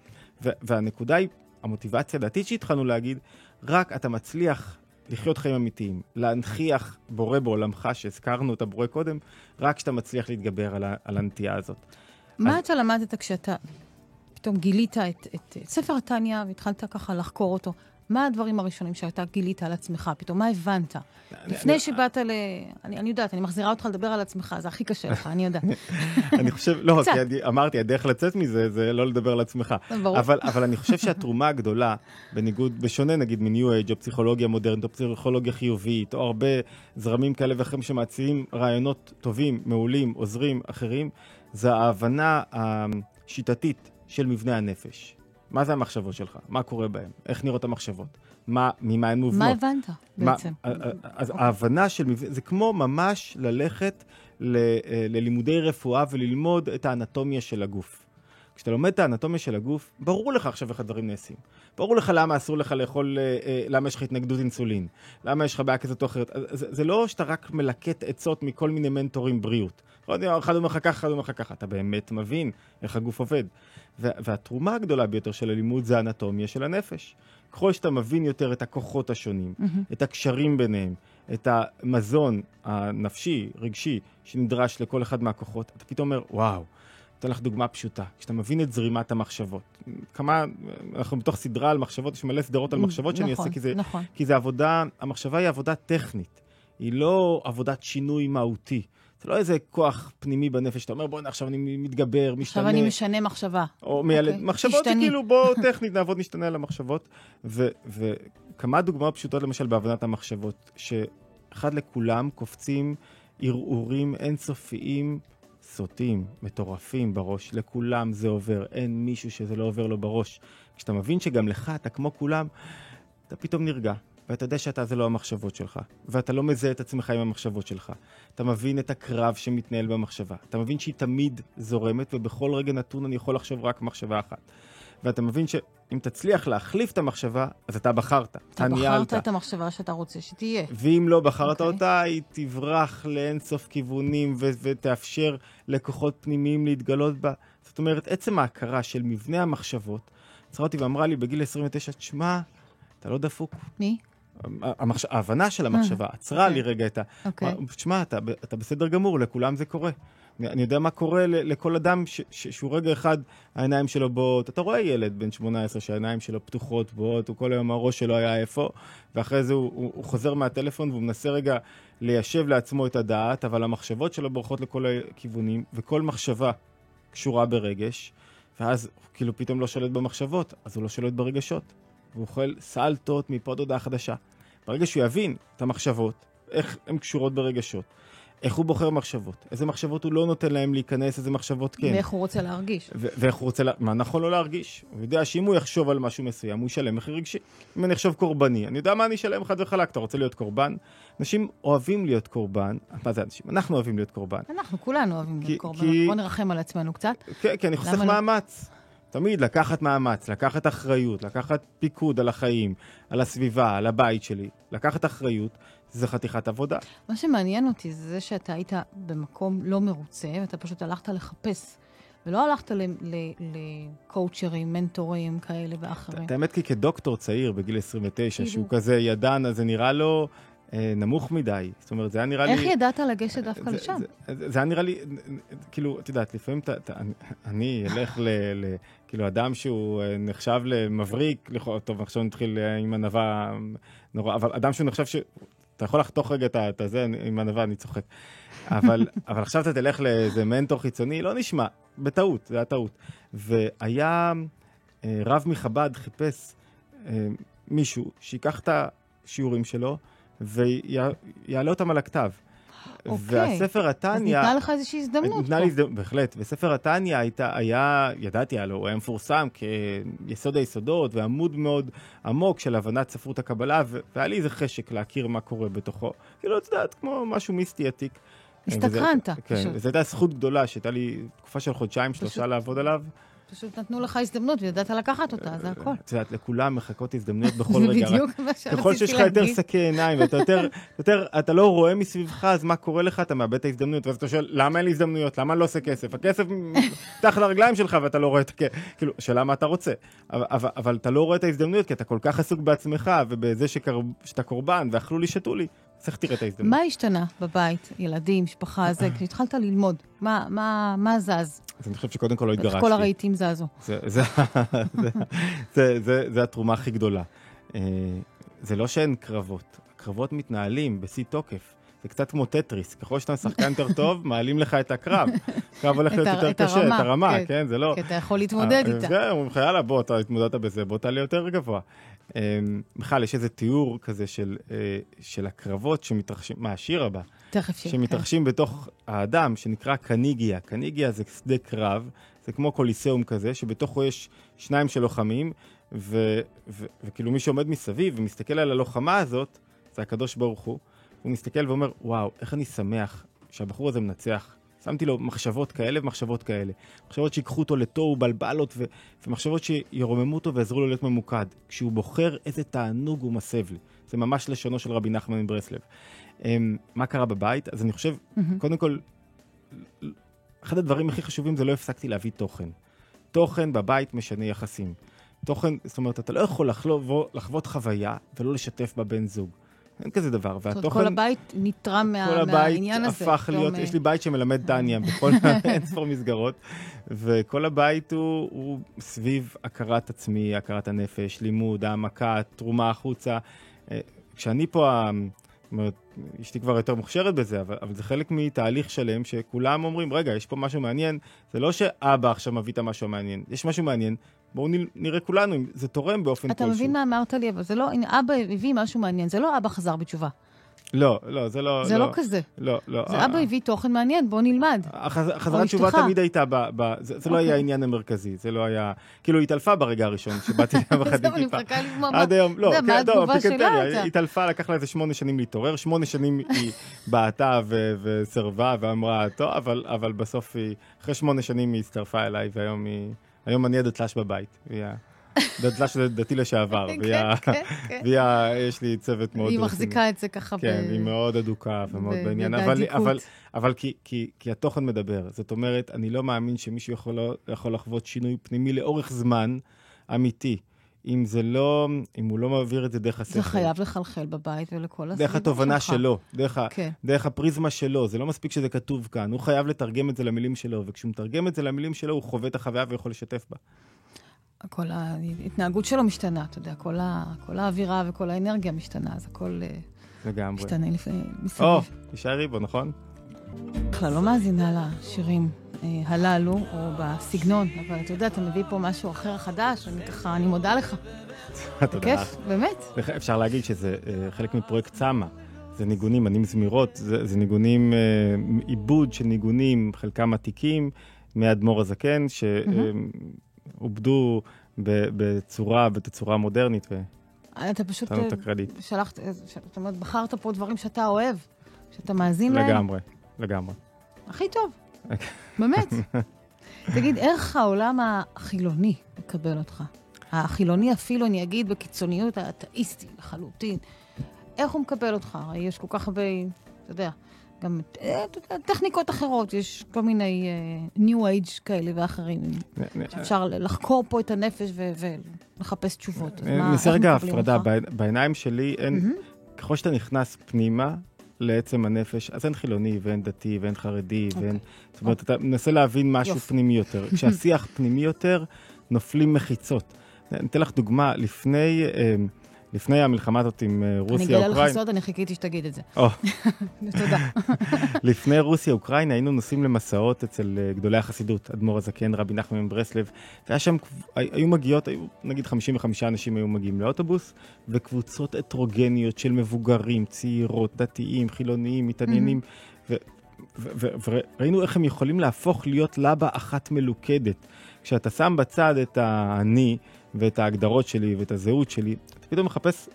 והנקודה היא, המוטיבציה הדתית שהתחלנו להגיד, רק אתה מצליח לחיות חיים אמיתיים, להנכיח בורא בעולמך, שהזכרנו את הבורא קודם, רק כשאתה מצליח להתגבר על, ה- על הנטייה הזאת. מה אז- אתה למדת כשאתה פתאום גילית את, את, את ספר התניא והתחלת ככה לחקור אותו? מה הדברים הראשונים שאתה גילית על עצמך? פתאום, מה הבנת? לפני שבאת ל... אני, יודעת, אני מחזירה אותך לדבר על עצמך, זה הכי קשה לך, אני יודעת. אני חושב, לא. כי אמרתי, הדרך לצאת מזה זה לא לדבר על עצמך. ברור. אבל, אבל אני חושב שהתרומה הגדולה, בניגוד, בשונה נגיד מניו אייג' או פסיכולוגיה מודרנית או פסיכולוגיה חיובית, או הרבה זרמים כאלה ואחרים שמציעים רעיונות טובים, מעולים, עוזרים, אחרים, זה ההבנה השיטתית של מבנה הנפש. מה זה המחשבות שלך? מה קורה בהן? איך נראות המחשבות? מה, ממה הן מובנות? מה הבנת מה- בעצם? אה, אה, אז ההבנה של מבנה, זה כמו ממש ללכת ל- אה, ללימודי רפואה וללמוד את האנטומיה של הגוף. כשאתה לומד את האנטומיה של הגוף, ברור לך עכשיו איך הדברים נעשים. ברור לך למה אסור לך לאכול, למה יש לך התנגדות אינסולין, למה יש לך בעיה כזאת או אחרת. זה, זה לא שאתה רק מלקט עצות מכל מיני מנטורים בריאות. אחד אומר לך ככה, אחד אומר לך ככה. אתה באמת מבין איך הגוף עובד. וה, והתרומה הגדולה ביותר של הלימוד זה האנטומיה של הנפש. ככל שאתה מבין יותר את הכוחות השונים, את הקשרים ביניהם, את המזון הנפשי, רגשי, שנדרש לכל אחד מהכוחות, אתה פתאום אומר, וואו, אתן לך דוגמה פשוטה. כשאתה מבין את זרימת המחשבות, כמה, אנחנו בתוך סדרה על מחשבות, יש מלא סדרות על מחשבות שאני נכון, אעשה, כי זה, נכון. כי זה עבודה, המחשבה היא עבודה טכנית, היא לא עבודת שינוי מהותי. זה לא איזה כוח פנימי בנפש, אתה אומר, בוא'נה, עכשיו אני מתגבר, משתנה. עכשיו אני משנה מחשבה. או מיילד, אוקיי, מחשבות זה. כאילו בוא טכנית נעבוד נשתנה על המחשבות. ו- וכמה דוגמאות פשוטות למשל בהבנת המחשבות, שאחד לכולם קופצים ערעורים אינסופיים, סוטים, מטורפים בראש, לכולם זה עובר, אין מישהו שזה לא עובר לו בראש. כשאתה מבין שגם לך, אתה כמו כולם, אתה פתאום נרגע. ואתה יודע שאתה זה לא המחשבות שלך, ואתה לא מזהה את עצמך עם המחשבות שלך. אתה מבין את הקרב שמתנהל במחשבה. אתה מבין שהיא תמיד זורמת, ובכל רגע נתון אני יכול לחשוב רק מחשבה אחת. ואתה מבין שאם תצליח להחליף את המחשבה, אז אתה בחרת, אתה אתה ניהלת. בחרת את המחשבה שאתה רוצה שתהיה. ואם לא בחרת אוקיי. אותה, היא תברח לאינסוף כיוונים ו- ותאפשר לכוחות פנימיים להתגלות בה. זאת אומרת, עצם ההכרה של מבנה המחשבות, עצרה אותי ואמרה לי בגיל 29, תשמע, אתה לא דפוק. מי? המחש... ההבנה של המחשבה עצרה אוקיי. לי רגע את ה... אוקיי. תשמע, אתה, אתה בסדר גמור, לכולם זה קורה. אני, יודע מה קורה לכל אדם ש, ש, שהוא רגע אחד, העיניים שלו בוהות. אתה רואה ילד בן 18 שהעיניים שלו פתוחות, בוהות, הוא כל היום הראש שלו היה איפה, ואחרי זה הוא, הוא, הוא חוזר מהטלפון והוא מנסה רגע ליישב לעצמו את הדעת, אבל המחשבות שלו בורחות לכל הכיוונים, וכל מחשבה קשורה ברגש, ואז הוא כאילו פתאום לא שולט במחשבות, אז הוא לא שולט ברגשות. והוא אוכל סלטות מפה עד הודעה חדשה. ברגע שהוא יבין את המחשבות, איך הן קשורות ברגשות, איך הוא בוחר מחשבות, איזה מחשבות הוא לא נותן להם להיכנס, איזה מחשבות כן. ואיך הוא רוצה להרגיש. ו- ואיך הוא רוצה, לה- מה נכון לו להרגיש. הוא יודע שאם הוא יחשוב על משהו מסוים, הוא ישלם מחיר רגשי. אם אני אחשוב קורבני, אני יודע מה אני אשלם חד וחלק, אתה רוצה להיות קורבן? אנשים אוהבים להיות קורבן, מה זה אנשים? אנחנו אוהבים להיות קורבן. אנחנו כולנו אוהבים כי- להיות קורבנות. כי- בוא נרחם על עצמנו קצת. כן, כי אני חוסך לא? מאמץ. תמיד לקחת מאמץ, לקחת אחריות, לקחת פיקוד על החיים, על הסביבה, על הבית שלי. לקחת אחריות, זה חתיכת עבודה. מה שמעניין אותי זה זה שאתה היית במקום לא מרוצה, ואתה פשוט הלכת לחפש, ולא הלכת לקואוצ'רים, מנטורים כאלה ואחרים. את האמת כי כדוקטור צעיר בגיל 29, כאילו- שהוא כזה ידען, אז זה נראה לו נמוך מדי. זאת אומרת, זה היה נראה לי... איך ידעת לגשת דווקא לשם? זה- זה זה היה נראה לי, כאילו, את יודעת, לפעמים אתה, אתה- אני- אני אלך ל... ל- כאילו, אדם שהוא אה, נחשב למבריק, טוב, עכשיו נתחיל אה, עם ענווה נורא, אבל אדם שהוא נחשב ש... אתה יכול לחתוך רגע את זה עם ענווה, אני צוחק. אבל, אבל עכשיו אתה תלך לאיזה מנטור חיצוני, לא נשמע, בטעות, זה היה טעות. והיה אה, רב מחב"ד חיפש אה, מישהו שיקח את השיעורים שלו ויעלה אותם על הכתב. אוקיי. והספר התניא... אז ניתנה לך איזושהי הזדמנות. ניתנה לי הזדמנות, בהחלט. וספר התניא הייתה, היה, ידעתי עליו, הוא היה מפורסם כיסוד היסודות ועמוד מאוד עמוק של הבנת ספרות הקבלה, והיה לי איזה חשק להכיר מה קורה בתוכו. כאילו, את יודעת, כמו משהו מיסטי עתיק. הסתקרנת. כן, וזו הייתה זכות גדולה שהייתה לי תקופה של חודשיים, שלושה לעבוד עליו. פשוט נתנו לך הזדמנות וידעת לקחת אותה, זה הכל. את יודעת, לכולם מחכות הזדמנויות בכל רגע. זה בדיוק מה שרציתי להגיד. ככל שיש לך יותר שקי עיניים, ואתה יותר, יותר, אתה לא רואה מסביבך, אז מה קורה לך? אתה מאבד את ההזדמנות. ואז אתה שואל, למה אין לי הזדמנויות? למה אני לא עושה כסף? הכסף מתחת לרגליים שלך ואתה לא רואה את הכסף. כאילו, שאלה מה אתה רוצה. אבל, אבל, אבל אתה לא רואה את ההזדמנויות, כי אתה כל כך עסוק בעצמך ובזה שקר... שאתה קורבן, ואכלו לי, שתו לי. צריך תראה את ההזדמנות. מה השתנה בבית, ילדים, משפחה, זה, כשהתחלת ללמוד? מה, מה, מה זז? אז אני חושב שקודם כל לא התגרשתי. כל הרהיטים זזו. זה, זה, זה, זה, זה, התרומה הכי גדולה. אה, זה לא שאין קרבות, הקרבות מתנהלים בשיא תוקף. זה קצת כמו טטריס, ככל שאתה שחקן יותר טוב, מעלים לך את הקרב. הקרב הולך להיות יותר קשה, את הרמה, כן, כן, זה לא... כי אתה יכול להתמודד אה, איתה. זה, אומרים לך, יאללה, בוא, אתה התמודדת בזה, בוא תעלה יותר גבוה. אמ, בכלל, יש איזה תיאור כזה של, אה, של הקרבות שמתרחשים, מה, השיר הבא? תכף שיר, שמתרחשים כן. בתוך האדם, שנקרא קניגיה. קניגיה זה שדה קרב, זה כמו קוליסאום כזה, שבתוכו יש שניים של לוחמים, ו, ו, וכאילו מי שעומד מסביב ומסתכל על הלוחמה הזאת, זה הקדוש ברוך הוא. הוא מסתכל ואומר, וואו, איך אני שמח שהבחור הזה מנצח. שמתי לו מחשבות כאלה ומחשבות כאלה. מחשבות שיקחו אותו לתוהו ובלבלות, ו... ומחשבות שירוממו אותו ויעזרו לו להיות ממוקד. כשהוא בוחר איזה תענוג הוא מסב לי. זה ממש לשונו של רבי נחמן מברסלב. Um, מה קרה בבית? אז אני חושב, mm-hmm. קודם כל, אחד הדברים הכי חשובים זה לא הפסקתי להביא תוכן. תוכן בבית משנה יחסים. תוכן, זאת אומרת, אתה לא יכול לחלוב, לחוות חוויה ולא לשתף בבן זוג. אין כזה דבר. והתוכן... כל הבית נתרם מה, מהעניין הזה. כל הבית הפך להיות, יש לי בית שמלמד טניה בכל אין ספור מסגרות, וכל הבית הוא, הוא סביב הכרת עצמי, הכרת הנפש, לימוד, העמקה, תרומה החוצה. אה, כשאני פה, זאת אומרת, אשתי כבר יותר מוכשרת בזה, אבל, אבל זה חלק מתהליך שלם שכולם אומרים, רגע, יש פה משהו מעניין, זה לא שאבא עכשיו מביא את המשהו המעניין, יש משהו מעניין, בואו נראה כולנו אם זה תורם באופן כלשהו. אתה מבין מה אמרת לי, אבל זה לא, הנה, אבא הביא משהו מעניין, זה לא אבא חזר בתשובה. לא, לא, זה לא... זה לא, לא כזה. לא, לא. זה אבא הביא תוכן מעניין, בוא נלמד. החזרת תשובה תמיד הייתה ב... ב זה, זה לא היה העניין המרכזי, זה לא היה... כאילו, היא התעלפה ברגע הראשון, שבאתי לה בחצי טיפה. עד היום, לא, מה התגובה שלה? היא התעלפה, לקח לה איזה שמונה שנים להתעורר, שמונה שנים היא בעטה וסרבה ואמרה, טוב, אבל בסוף היא... אחרי שמונה שנים היא הצטרפה אליי, והיום היא... היום אני הדתל"ש בבית. דתל"ש דתי לשעבר, כן, כן, כן. והיא, יש לי צוות מאוד... היא מחזיקה את זה ככה ב... כן, היא מאוד אדוקה ומאוד בעניין, אבל כי התוכן מדבר. זאת אומרת, אני לא מאמין שמישהו יכול לחוות שינוי פנימי לאורך זמן אמיתי. אם זה לא, אם הוא לא מעביר את זה דרך השכל. זה חייב לחלחל בבית ולכל הסביבה דרך התובנה שלו, דרך, כן. דרך הפריזמה שלו. זה לא מספיק שזה כתוב כאן, הוא חייב לתרגם את זה למילים שלו, וכשהוא מתרגם את זה למילים שלו, הוא חווה את החוויה ויכול לשתף בה. כל ההתנהגות שלו משתנה, אתה יודע, כל, ה, כל האווירה וכל האנרגיה משתנה, אז הכל אה, לגמרי. משתנה לפעמים מסביב. או, תישארי בו, נכון? בכלל לא מאזינה לשירים אה, הללו, או בסגנון, אבל אתה יודע, אתה מביא פה משהו אחר חדש, אני ככה, אני מודה לך. תודה כיף, באמת. אפשר להגיד שזה אה, חלק מפרויקט צמא. זה ניגונים, אני מזמירות, זה, זה ניגונים, עיבוד של ניגונים, חלקם עתיקים, מאדמו"ר הזקן, שעובדו בצורה, בתצורה מודרנית. אתה פשוט שלחת, זאת אומרת, בחרת פה דברים שאתה אוהב, שאתה מאזין להם. לגמרי, לגמרי. הכי טוב, באמת. תגיד, איך העולם החילוני מקבל אותך? החילוני אפילו, אני אגיד בקיצוניות האתאיסטי לחלוטין. איך הוא מקבל אותך? הרי יש כל כך הרבה, אתה יודע, גם אה, טכניקות אחרות, יש כל מיני uh, New Age כאלה ואחרים, שאפשר לחקור פה את הנפש ולחפש תשובות. נעשה רגע הפרדה, בעיניים שלי אין, ככל שאתה נכנס פנימה, לעצם הנפש, אז אין חילוני ואין דתי ואין חרדי okay. ואין... אוקיי. זאת אומרת, okay. אתה מנסה להבין משהו יופ. פנימי יותר. כשהשיח פנימי יותר, נופלים מחיצות. אני אתן לך דוגמה, לפני, אה, לפני המלחמה הזאת עם אה, אני רוסיה, אגלה לך סוד, אני חיכיתי שתגיד את זה. תודה. לפני רוסיה, אוקראינה, היינו נוסעים למסעות אצל אה, גדולי החסידות, אדמו"ר הזקן, רבי נחמן מברסלב, והיה שם, היו מגיעות, היו, נגיד 55 אנשים היו מגיעים לאוטובוס, וקבוצות הטרוגניות של מבוגרים, צעירות, דתיים, חילוניים, מתעניינים, וראינו איך הם יכולים להפוך להיות לבה אחת מלוכדת. כשאתה שם בצד את האני ואת ההגדרות שלי ואת הזהות שלי, פתאום מחפש,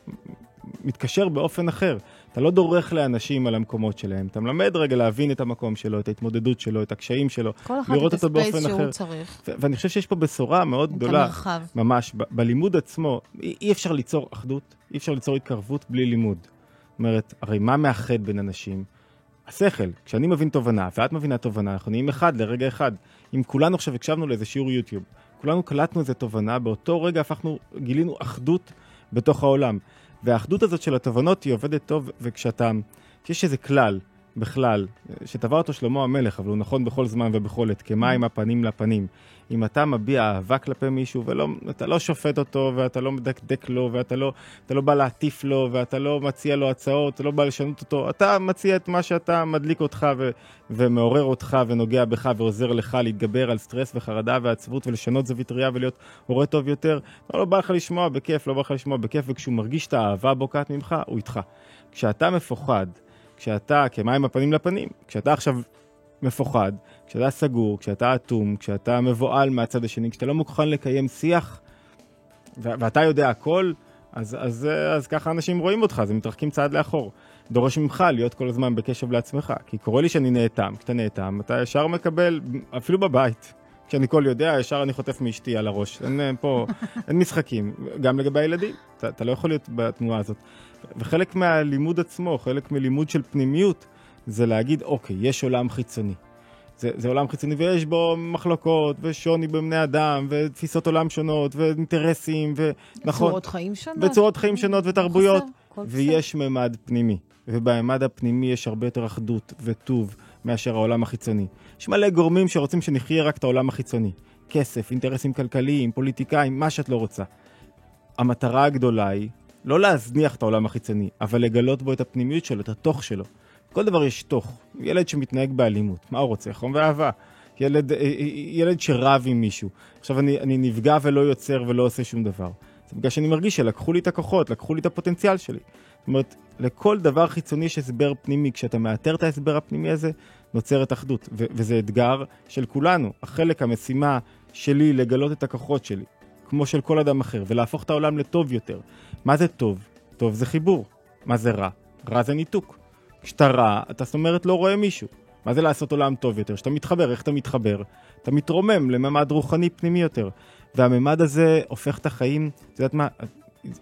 מתקשר באופן אחר. אתה לא דורך לאנשים על המקומות שלהם, אתה מלמד רגע להבין את המקום שלו, את ההתמודדות שלו, את הקשיים שלו, כל אחד לראות את אותו הספייס באופן שהוא אחר. צריך. ו- ואני חושב שיש פה בשורה מאוד גדולה, המרחב. ממש, ב- בלימוד עצמו, אי אי אפשר ליצור אחדות, אי אפשר ליצור התקרבות בלי לימוד. זאת אומרת, הרי מה מאחד בין אנשים? השכל. כשאני מבין תובנה ואת מבינה תובנה, אנחנו נהיים אחד לרגע אחד. אם כולנו עכשיו הקשבנו לאיזה שיעור יוטיוב, כולנו קלטנו איזה תובנה, באותו רגע הפכנו, גילינו אחדות בתוך העולם. והאחדות הזאת של התובנות היא עובדת טוב, וכשאתה, יש איזה כלל, בכלל, שטבע אותו שלמה המלך, אבל הוא נכון בכל זמן ובכל עת, כמים הפנים לפנים. אם אתה מביע אהבה כלפי מישהו, ואתה לא שופט אותו, ואתה לא מדקדק לו, ואתה לא, לא בא להטיף לו, ואתה לא מציע לו הצעות, אתה לא בא לשנות אותו, אתה מציע את מה שאתה מדליק אותך ו- ומעורר אותך ונוגע בך ועוזר לך להתגבר על סטרס וחרדה ועצבות ולשנות זווית ראייה ולהיות הורה טוב יותר. לא, לא בא לך לשמוע בכיף, לא בא לך לשמוע בכיף, וכשהוא מרגיש את האהבה בוקעת ממך, הוא איתך. כשאתה מפוחד, כשאתה כמים הפנים לפנים, כשאתה עכשיו מפוחד, כשאתה סגור, כשאתה אטום, כשאתה מבוהל מהצד השני, כשאתה לא מוכן לקיים שיח, ואתה יודע הכל, אז, אז, אז ככה אנשים רואים אותך, אז הם מתרחקים צעד לאחור. דורש ממך להיות כל הזמן בקשב לעצמך, כי קורה לי שאני נאטם, כשאתה נאטם, אתה ישר מקבל, אפילו בבית. כשאני כל יודע, ישר אני חוטף מאשתי על הראש. אין אה, פה, אין משחקים. גם לגבי הילדים, אתה, אתה לא יכול להיות בתנועה הזאת. וחלק מהלימוד עצמו, חלק מלימוד של פנימיות, זה להגיד, אוקיי, יש עולם חיצוני. זה, זה עולם חיצוני ויש בו מחלוקות ושוני בבני אדם ותפיסות עולם שונות ואינטרסים ונכון, צורות חיים שונות. וצורות חיים שונות ותרבויות חסר. ויש ממד פנימי ובממד הפנימי יש הרבה יותר אחדות וטוב מאשר העולם החיצוני. יש מלא גורמים שרוצים שנחיה רק את העולם החיצוני. כסף, אינטרסים כלכליים, פוליטיקאים, מה שאת לא רוצה. המטרה הגדולה היא לא להזניח את העולם החיצוני, אבל לגלות בו את הפנימיות שלו, את התוך שלו. כל דבר יש תוך. ילד שמתנהג באלימות, מה הוא רוצה? חום ואהבה. ילד, אה, אה, ילד שרב עם מישהו. עכשיו אני, אני נפגע ולא יוצר ולא עושה שום דבר. זה בגלל שאני מרגיש שלקחו לי את הכוחות, לקחו לי את הפוטנציאל שלי. זאת אומרת, לכל דבר חיצוני יש הסבר פנימי. כשאתה מאתר את ההסבר הפנימי הזה, נוצרת אחדות. ו- וזה אתגר של כולנו. החלק, המשימה שלי לגלות את הכוחות שלי, כמו של כל אדם אחר, ולהפוך את העולם לטוב יותר. מה זה טוב? טוב זה חיבור. מה זה רע? רע זה ניתוק. כשאתה רע, אתה זאת אומרת לא רואה מישהו. מה זה לעשות עולם טוב יותר? כשאתה מתחבר, איך אתה מתחבר? אתה מתרומם לממד רוחני פנימי יותר. והממד הזה הופך את החיים, את יודעת מה,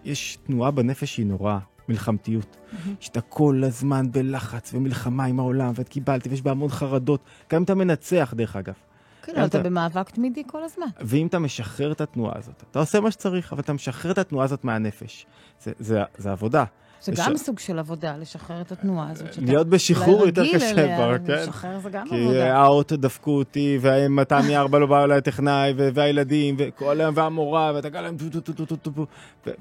יש תנועה בנפש שהיא נוראה, מלחמתיות. שאתה כל הזמן בלחץ ומלחמה עם העולם, ואת קיבלתי, ויש בה המון חרדות. גם אם אתה מנצח, דרך אגב. כן, אבל אתה- אתה במאבק תמידי כל הזמן. ואם אתה משחרר את התנועה הזאת, אתה עושה מה שצריך, אבל אתה משחרר את התנועה הזאת מהנפש. זה, זה, זה עבודה. זה לש- גם סוג של עבודה, לשחרר את התנועה הזאת. שאתה להיות בשחרור יותר קשה כבר, כן? לשחרר זה גם כי עבודה. האוטו דפקו אותי, והאמא מארבע לא באו אליי טכנאי, והילדים, וכל היום, והמורה, ואתה קל להם טו טו טו טו טו טו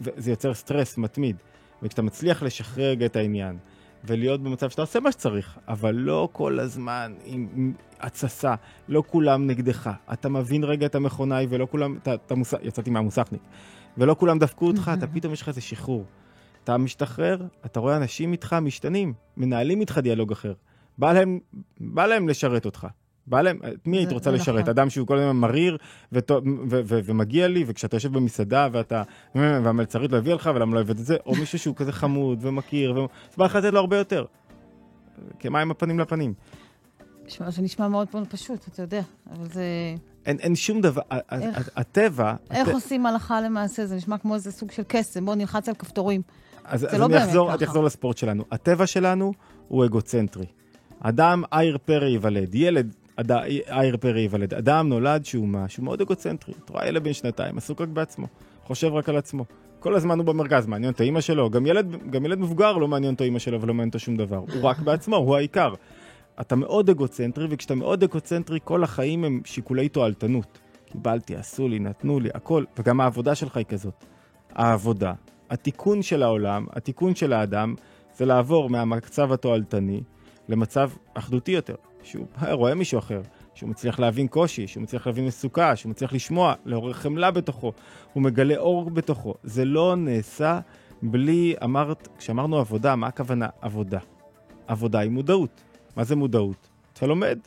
וזה יוצר סטרס מתמיד. וכשאתה מצליח לשחרר את העניין, ולהיות במצב שאתה עושה מה שצריך, אבל לא כל הזמן עם, עם התססה, לא כולם נגדך. אתה מבין רגע את המכונאי, ולא כולם, אתה, אתה מוס... יצאתי מהמוסכניק, ולא כולם דפקו אותך, אתה פתאום יש לך איזה שחרור. אתה משתחרר, אתה רואה אנשים איתך משתנים, מנהלים איתך דיאלוג אחר. בא להם, בא להם לשרת אותך. בא להם, את מי היית רוצה לשרת? נכון. אדם שהוא כל הזמן מריר ומגיע לי, וכשאתה יושב במסעדה ואתה, והמלצרית לא הביאה לך ולמה לא הבאת את זה, או מישהו שהוא כזה חמוד ומכיר, אז בא לך לתת לו הרבה יותר. כמים הפנים לפנים. זה נשמע מאוד מאוד פשוט, אתה יודע, אבל זה... אין, אין שום דבר, איך? הטבע, איך הט- עושים הלכה למעשה? זה נשמע כמו איזה סוג של קסם, בוא נלחץ על כפתורים. אז, אז לא אני אחזור, ככה. אני אחזור לספורט שלנו. הטבע שלנו הוא אגוצנטרי. אדם עייר פרא ייוולד, ילד אד... עייר פרא ייוולד. אדם נולד שהוא משהו מאוד אגוצנטרי. אתה רואה ילד בן שנתיים, עסוק רק בעצמו, חושב רק על עצמו. כל הזמן הוא במרכז, מעניין אותו אימא שלו, גם ילד, גם ילד מבוגר לא מעניין אותו אימא שלו ולא מעניין אותו שום דבר. הוא רק בעצמו, הוא העיקר. אתה מאוד אגוצנטרי, וכשאתה מאוד אגוצנטרי, כל החיים הם שיקולי תועלתנות. קיבלתי, עשו לי, נתנו לי, הכל, וגם העבודה שלך היא כזאת. העבודה, התיקון של העולם, התיקון של האדם, זה לעבור מהמצב התועלתני למצב אחדותי יותר, שהוא רואה מישהו אחר, שהוא מצליח להבין קושי, שהוא מצליח להבין מצוקה, שהוא מצליח לשמוע, לעורר חמלה בתוכו, הוא מגלה אור בתוכו. זה לא נעשה בלי, אמרת, כשאמרנו עבודה, מה הכוונה עבודה? עבודה היא מודעות. מה זה מודעות? אתה לומד.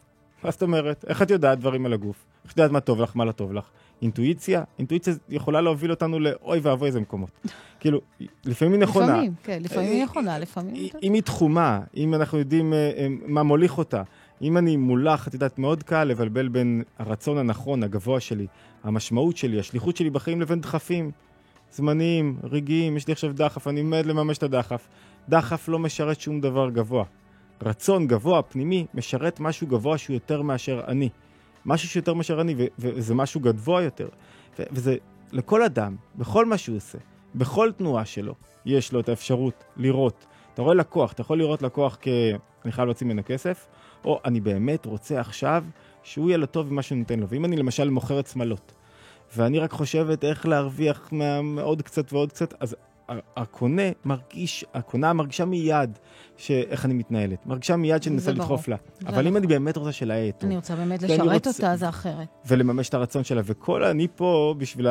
מה זאת אומרת? איך את יודעת דברים על הגוף? איך את יודעת מה טוב לך, מה לא טוב לך? אינטואיציה? אינטואיציה יכולה להוביל אותנו לאוי ואבוי איזה מקומות. כאילו, לפעמים היא נכונה. לפעמים, כן, לפעמים היא נכונה, לפעמים... אם היא תחומה, אם אנחנו יודעים אה, אה, מה מוליך אותה, אם אני מולך, את יודעת, מאוד קל לבלבל בין הרצון הנכון, הגבוה שלי, המשמעות שלי, השליחות שלי בחיים, לבין דחפים. זמניים, רגעיים, יש לי עכשיו דחף, אני עומד לממש את הדחף. דחף לא משרת שום דבר גבוה. רצון גבוה, פנימי, משרת משהו גבוה שהוא יותר מאשר אני. משהו שיותר מאשר אני, וזה משהו גבוה יותר. וזה לכל אדם, בכל מה שהוא עושה, בכל תנועה שלו, יש לו את האפשרות לראות. אתה רואה לקוח, אתה יכול לראות לקוח כ... אני חייב להוציא ממנו כסף, או אני באמת רוצה עכשיו שהוא יהיה לו טוב ממה שהוא נותן לו. ואם אני למשל מוכרת שמלות, ואני רק חושבת איך להרוויח עוד קצת ועוד קצת, אז הקונה מרגיש, הקונה מרגישה מיד שאיך אני מתנהלת. מרגישה מיד שאני מנסה לדחוף לה. אבל אם אני באמת רוצה שלה יהיה טוב. אני רוצה באמת לשרת אותה, זה אחרת. ולממש את הרצון שלה, וכל אני פה בשביל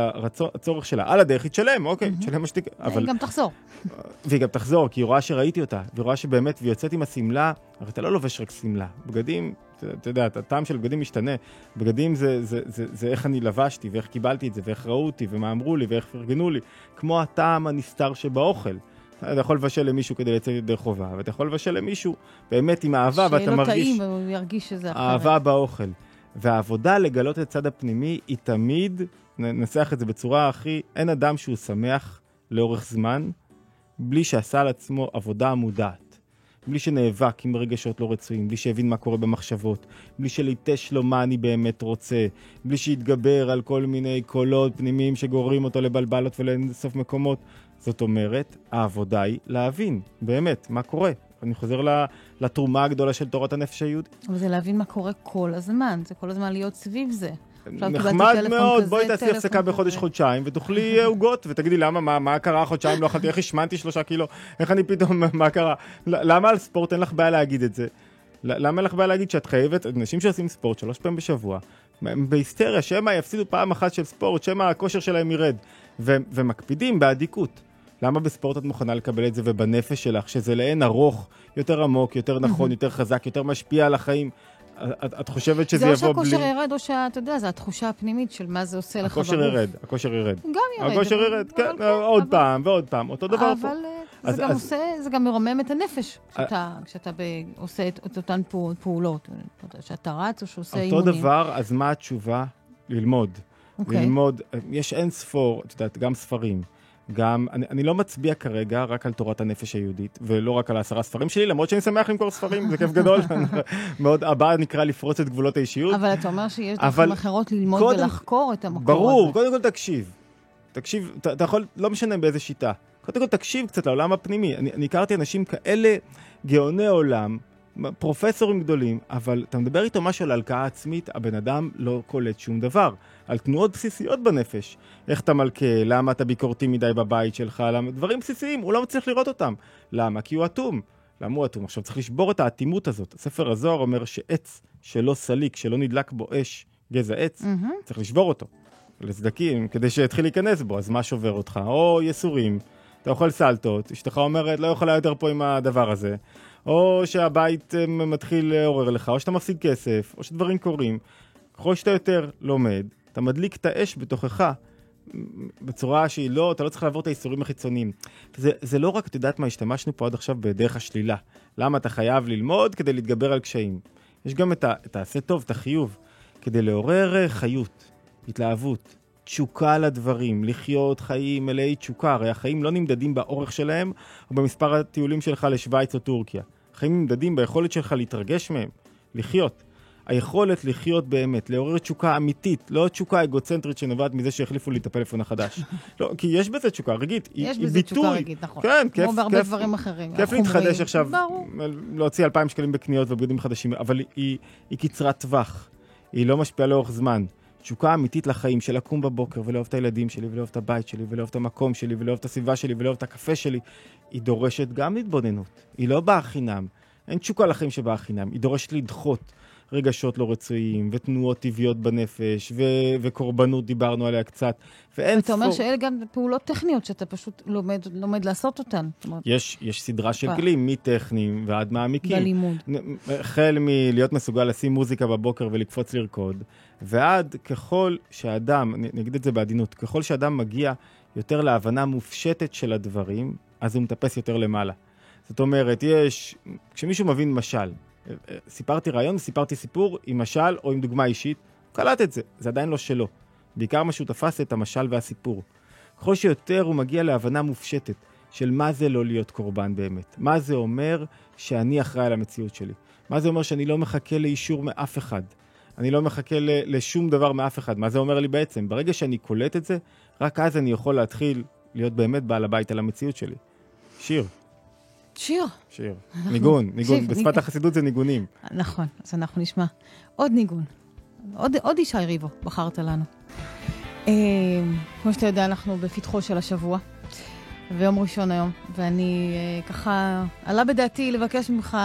הצורך שלה. על הדרך היא תשלם, אוקיי, תשלם מה שתק... היא גם תחזור. והיא גם תחזור, כי היא רואה שראיתי אותה, והיא רואה שבאמת, והיא יוצאת עם השמלה, הרי אתה לא לובש רק שמלה. בגדים, אתה יודע, הטעם של בגדים משתנה. בגדים זה, זה, זה, זה איך אני לבשתי, ואיך קיבלתי את זה, ואיך ראו אותי, ומה אמרו לי, ואיך פרגנו לי. כמו הטעם הנסתר שבאוכל. אתה יכול לבשל למישהו כדי לצאת ידי חובה, ואתה יכול לבשל למישהו באמת עם אהבה, ואתה מרגיש... שיהיה לו טעים והוא ירגיש שזה אחרת. אהבה באוכל. והעבודה לגלות את הצד הפנימי היא תמיד, ננסח את זה בצורה הכי, אין אדם שהוא שמח לאורך זמן, בלי שעשה על עצמו עבודה מודעת. בלי שנאבק עם רגשות לא רצויים, בלי שהבין מה קורה במחשבות, בלי שליטש לו מה אני באמת רוצה, בלי שהתגבר על כל מיני קולות פנימיים שגוררים אותו לבלבלות ולאינסוף מקומות. זאת אומרת, העבודה היא להבין, באמת, מה קורה. אני חוזר לתרומה הגדולה של תורת הנפש היהודית. אבל זה להבין מה קורה כל הזמן, זה כל הזמן להיות סביב זה. נחמד מאוד, בואי תעשי הפסקה בחודש-חודשיים ותאכלי עוגות ותגידי למה, מה, מה קרה חודשיים לא אכלתי, איך השמנתי שלושה קילו, איך אני פתאום, מה קרה? למה על ספורט אין לך בעיה להגיד את זה? למה אין לך בעיה להגיד שאת חייבת, אנשים שעושים ספורט שלוש פעמים בשבוע, בהיסטריה, שמא יפסידו פעם אחת של ספורט, שמא הכושר שלהם ירד, ומקפידים באדיקות. למה בספורט את מוכנה לקבל את זה ובנפש שלך, שזה לאין ארוך, יותר עמוק, יותר נכון, יותר חזק, יותר משפיע על החיים? את, את חושבת שזה יבוא בלי... זה או שהכושר ירד, או שאתה יודע, זו התחושה הפנימית של מה זה עושה לך בגוף. הכושר ירד, הכושר ירד. גם ירד. הכושר ירד, כן, כן, עוד אבל... פעם ועוד פעם, אותו דבר אבל פה. אבל אה, זה, אז, גם אז... עושה, זה גם מרומם את הנפש, כשאתה, כשאתה ב... עושה את, את אותן פעולות, שאתה רץ או שעושה אותו אימונים. אותו דבר, אז מה התשובה? ללמוד. Okay. אוקיי. ללמוד, יש אין ספור, את יודעת, גם ספרים. גם, אני, אני לא מצביע כרגע רק על תורת הנפש היהודית, ולא רק על העשרה ספרים שלי, למרות שאני שמח למכור ספרים, זה כיף גדול. מאוד, הבא נקרא לפרוץ את גבולות האישיות. אבל אתה אומר שיש דרכים אחרות ללמוד קודם, ולחקור את המקור ברור, הזה. ברור, קודם כל תקשיב. תקשיב, אתה, אתה יכול, לא משנה באיזה שיטה. קודם כל תקשיב קצת לעולם הפנימי. אני, אני הכרתי אנשים כאלה גאוני עולם, פרופסורים גדולים, אבל אתה מדבר איתו משהו על הלקאה עצמית, הבן אדם לא קולט שום דבר. על תנועות בסיסיות בנפש. איך אתה מלכה, למה אתה ביקורתי מדי בבית שלך, למה... דברים בסיסיים, הוא לא מצליח לראות אותם. למה? כי הוא אטום. למה הוא אטום? עכשיו צריך לשבור את האטימות הזאת. ספר הזוהר אומר שעץ שלא סליק, שלא נדלק בו אש, גזע עץ, mm-hmm. צריך לשבור אותו. לסדקים, כדי שיתחיל להיכנס בו. אז מה שובר אותך? או יסורים, אתה אוכל סלטות, אשתך אומרת, לא יכולה יותר פה עם הדבר הזה. או שהבית אה, מתחיל לעורר לך, או שאתה מפסיד כסף, או שדברים קורים. ככל שאתה יותר לומד, אתה מדליק את האש בתוכך בצורה שהיא לא, אתה לא צריך לעבור את האיסורים החיצוניים. זה, זה לא רק, את יודעת מה, השתמשנו פה עד עכשיו בדרך השלילה. למה אתה חייב ללמוד כדי להתגבר על קשיים. יש גם את תעשה טוב, את החיוב, כדי לעורר אה, חיות, התלהבות, תשוקה לדברים, לחיות חיים מלאי תשוקה. הרי החיים לא נמדדים באורך שלהם או במספר הטיולים שלך לשוויץ או טורקיה. החיים נמדדים ביכולת שלך להתרגש מהם, לחיות. היכולת לחיות באמת, לעורר תשוקה אמיתית, לא תשוקה אגוצנטרית שנובעת מזה שהחליפו לי את הפלאפון החדש. לא, כי יש בזה תשוקה רגעית, היא, יש בזה תשוקה רגעית, נכון. כן, כיף, כמו בהרבה דברים אחרים. כיף להתחדש עכשיו, להוציא אלפיים שקלים בקניות ובגדים חדשים, אבל היא קצרת טווח, היא לא משפיעה לאורך זמן. תשוקה אמיתית לחיים, של לקום בבוקר ולאהוב את הילדים שלי, ולאהוב את הבית שלי, ולאהוב את המקום שלי, ולאהוב את הסביבה שלי, ולאהוב את הקפה שלי, היא דורשת גם התבוננות. היא לא באה חינם. אין תשוקה לחיים שבאה חינם. היא דורשת לדחות רגשות לא רצויים, ותנועות טבעיות בנפש, ו- וקורבנות, דיברנו עליה קצת. ואין אתה אומר ספור- שאלה גם פעולות טכניות שאתה פשוט לומד, לומד לעשות אותן. יש, יש סדרה של ב- כלים, מטכניים ועד מעמיקים. בלימוד. החל מלהיות מסוגל לשים מוזיקה בבוקר ולקפוץ לרקוד, ועד ככל שאדם, אני אגיד את זה בעדינות, ככל שאדם מגיע יותר להבנה מופשטת של הדברים, אז הוא מטפס יותר למעלה. זאת אומרת, יש, כשמישהו מבין משל, אה, אה, סיפרתי רעיון, סיפרתי סיפור עם משל או עם דוגמה אישית, הוא קלט את זה, זה עדיין לא שלו. בעיקר מה שהוא תפס את המשל והסיפור. ככל שיותר הוא מגיע להבנה מופשטת של מה זה לא להיות קורבן באמת. מה זה אומר שאני אחראי על המציאות שלי. מה זה אומר שאני לא מחכה לאישור מאף אחד. אני לא מחכה לשום דבר מאף אחד. מה זה אומר לי בעצם? ברגע שאני קולט את זה, רק אז אני יכול להתחיל להיות באמת בעל הבית על המציאות שלי. שיר, שיר. שיר. ניגון, ניגון. בשפת. החסידות זה ניגונים. נכון, אז אנחנו נשמע עוד ניגון. עוד, עוד ישי ריבו בחרת לנו. אה, כמו שאתה יודע, אנחנו בפתחו של השבוע, ויום ראשון היום, ואני אה, ככה, עלה בדעתי לבקש ממך,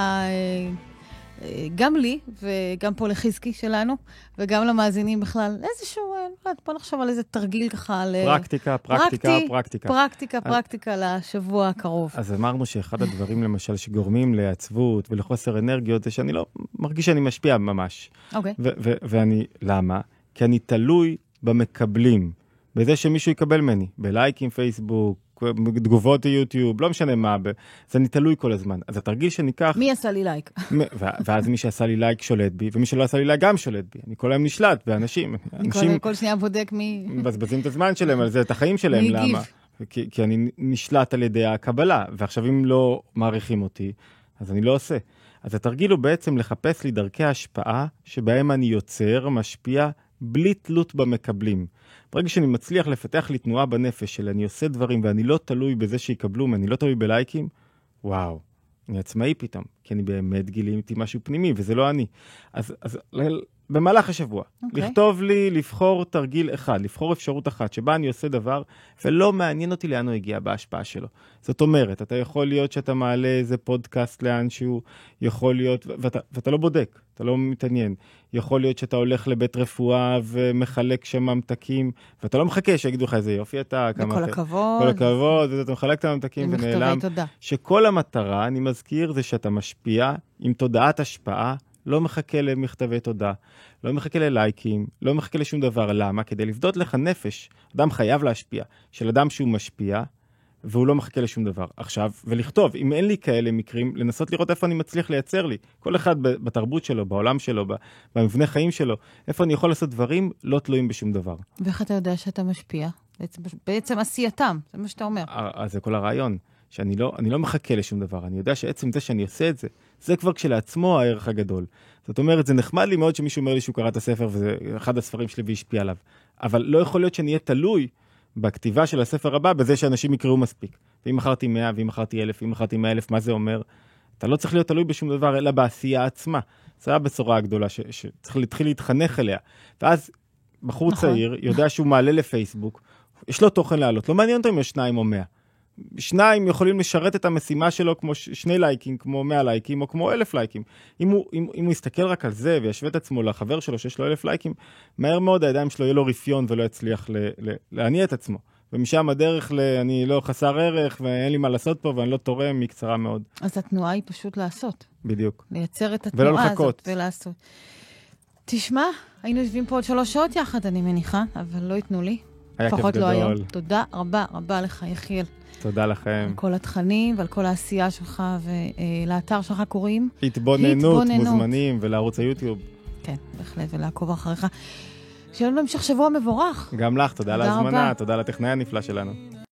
אה, גם לי, וגם פה לחזקי שלנו, וגם למאזינים בכלל, איזשהו, יודעת, בוא נחשוב על איזה תרגיל ככה, ל... פרקטיקה, פרקטיקה, פרקטי, פרקטיקה. פרקטיקה, פרקטיקה לשבוע הקרוב. אז אמרנו שאחד הדברים למשל שגורמים לעצבות ולחוסר אנרגיות זה שאני לא מרגיש שאני משפיע ממש. אוקיי. ו- ואני, למה? כי אני תלוי במקבלים, בזה שמישהו יקבל ממני, בלייקים פייסבוק, תגובות יוטיוב, לא משנה מה, אז אני תלוי כל הזמן. אז התרגיל שניקח, מי עשה לי לייק? ואז מי שעשה לי לייק שולט בי, ומי שלא עשה לי לייק גם שולט בי. אני כל היום נשלט באנשים. אנשים כל, שנייה בודק מי... מבזבזים את הזמן שלהם על זה, את החיים שלהם? למה? כי, כי אני נשלט על ידי הקבלה, ועכשיו אם לא מעריכים אותי, אז אני לא עושה. אז התרגיל הוא בעצם לחפש לי דרכי השפעה שבהם אני יוצר, משפיע, בלי תלות במקבלים. ברגע שאני מצליח לפתח לי תנועה בנפש של אני עושה דברים ואני לא תלוי בזה שיקבלו, אני לא תלוי בלייקים, וואו, אני עצמאי פתאום, כי אני באמת גיליתי משהו פנימי, וזה לא אני. אז, אז במהלך השבוע, אוקיי. לכתוב לי, לבחור תרגיל אחד, לבחור אפשרות אחת, שבה אני עושה דבר, ולא מעניין אותי לאן הוא הגיע בהשפעה שלו. זאת אומרת, אתה יכול להיות שאתה מעלה איזה פודקאסט לאנשהו, יכול להיות, ואתה, ואתה לא בודק, אתה לא מתעניין. יכול להיות שאתה הולך לבית רפואה ומחלק שם ממתקים, ואתה לא מחכה שיגידו לך איזה יופי אתה, כמה... וכל הכבוד. כל הכבוד, ואתה מחלק את הממתקים ונעלם. תודה. שכל המטרה, אני מזכיר, זה שאתה משפיע עם תודעת השפעה, לא מחכה למכתבי תודה, לא מחכה ללייקים, לא מחכה לשום דבר. למה? כדי לבדות לך נפש. אדם חייב להשפיע. של אדם שהוא משפיע, והוא לא מחכה לשום דבר. עכשיו, ולכתוב, אם אין לי כאלה מקרים, לנסות לראות איפה אני מצליח לייצר לי. כל אחד בתרבות שלו, בעולם שלו, במבנה חיים שלו, איפה אני יכול לעשות דברים לא תלויים בשום דבר. ואיך אתה יודע שאתה משפיע? בעצם, בעצם עשייתם, זה מה שאתה אומר. אז זה כל הרעיון, שאני לא, אני לא מחכה לשום דבר, אני יודע שעצם זה שאני עושה את זה, זה כבר כשלעצמו הערך הגדול. זאת אומרת, זה נחמד לי מאוד שמישהו אומר לי שהוא קרא את הספר וזה אחד הספרים שלי והשפיע עליו, אבל לא יכול להיות שאני אהיה תלוי בכתיבה של הספר הבא בזה שאנשים יקראו מספיק. ואם מכרתי 100, ואם מכרתי 1,000, ואם מכרתי 100,000, מה זה אומר? אתה לא צריך להיות תלוי בשום דבר, אלא בעשייה עצמה. זו הבשורה הגדולה ש- שצריך להתחיל להתחנך אליה. ואז בחור נכון. צעיר יודע שהוא מעלה לפייסבוק, יש לו תוכן לעלות, לא מעניין אותו אם יש שניים או מאה. שניים יכולים לשרת את המשימה שלו כמו ש- שני לייקים, כמו 100 לייקים או כמו אלף לייקים. אם הוא, אם, אם הוא יסתכל רק על זה וישווה את עצמו לחבר שלו שיש לו אלף לייקים, מהר מאוד הידיים שלו יהיה לו רפיון ולא יצליח ל, ל, להניע את עצמו. ומשם הדרך ל... אני לא חסר ערך ואין לי מה לעשות פה ואני לא תורם, היא קצרה מאוד. אז התנועה היא פשוט לעשות. בדיוק. לייצר את ולא התנועה לחכות. הזאת ולעשות. תשמע, היינו יושבים פה עוד שלוש שעות יחד, אני מניחה, אבל לא ייתנו לי. היה כיף לפחות לא היום. גדול. תודה רבה רבה לך, יחיאל, תודה לכם. על כל התכנים ועל כל העשייה שלך, ולאתר שלך קוראים. התבוננות, התבוננות. מוזמנים, ולערוץ היוטיוב. כן, בהחלט, ולעקוב אחריך. שיהיה לנו המשך שבוע מבורך. גם לך, תודה על ההזמנה. תודה לטכנאי הנפלא שלנו.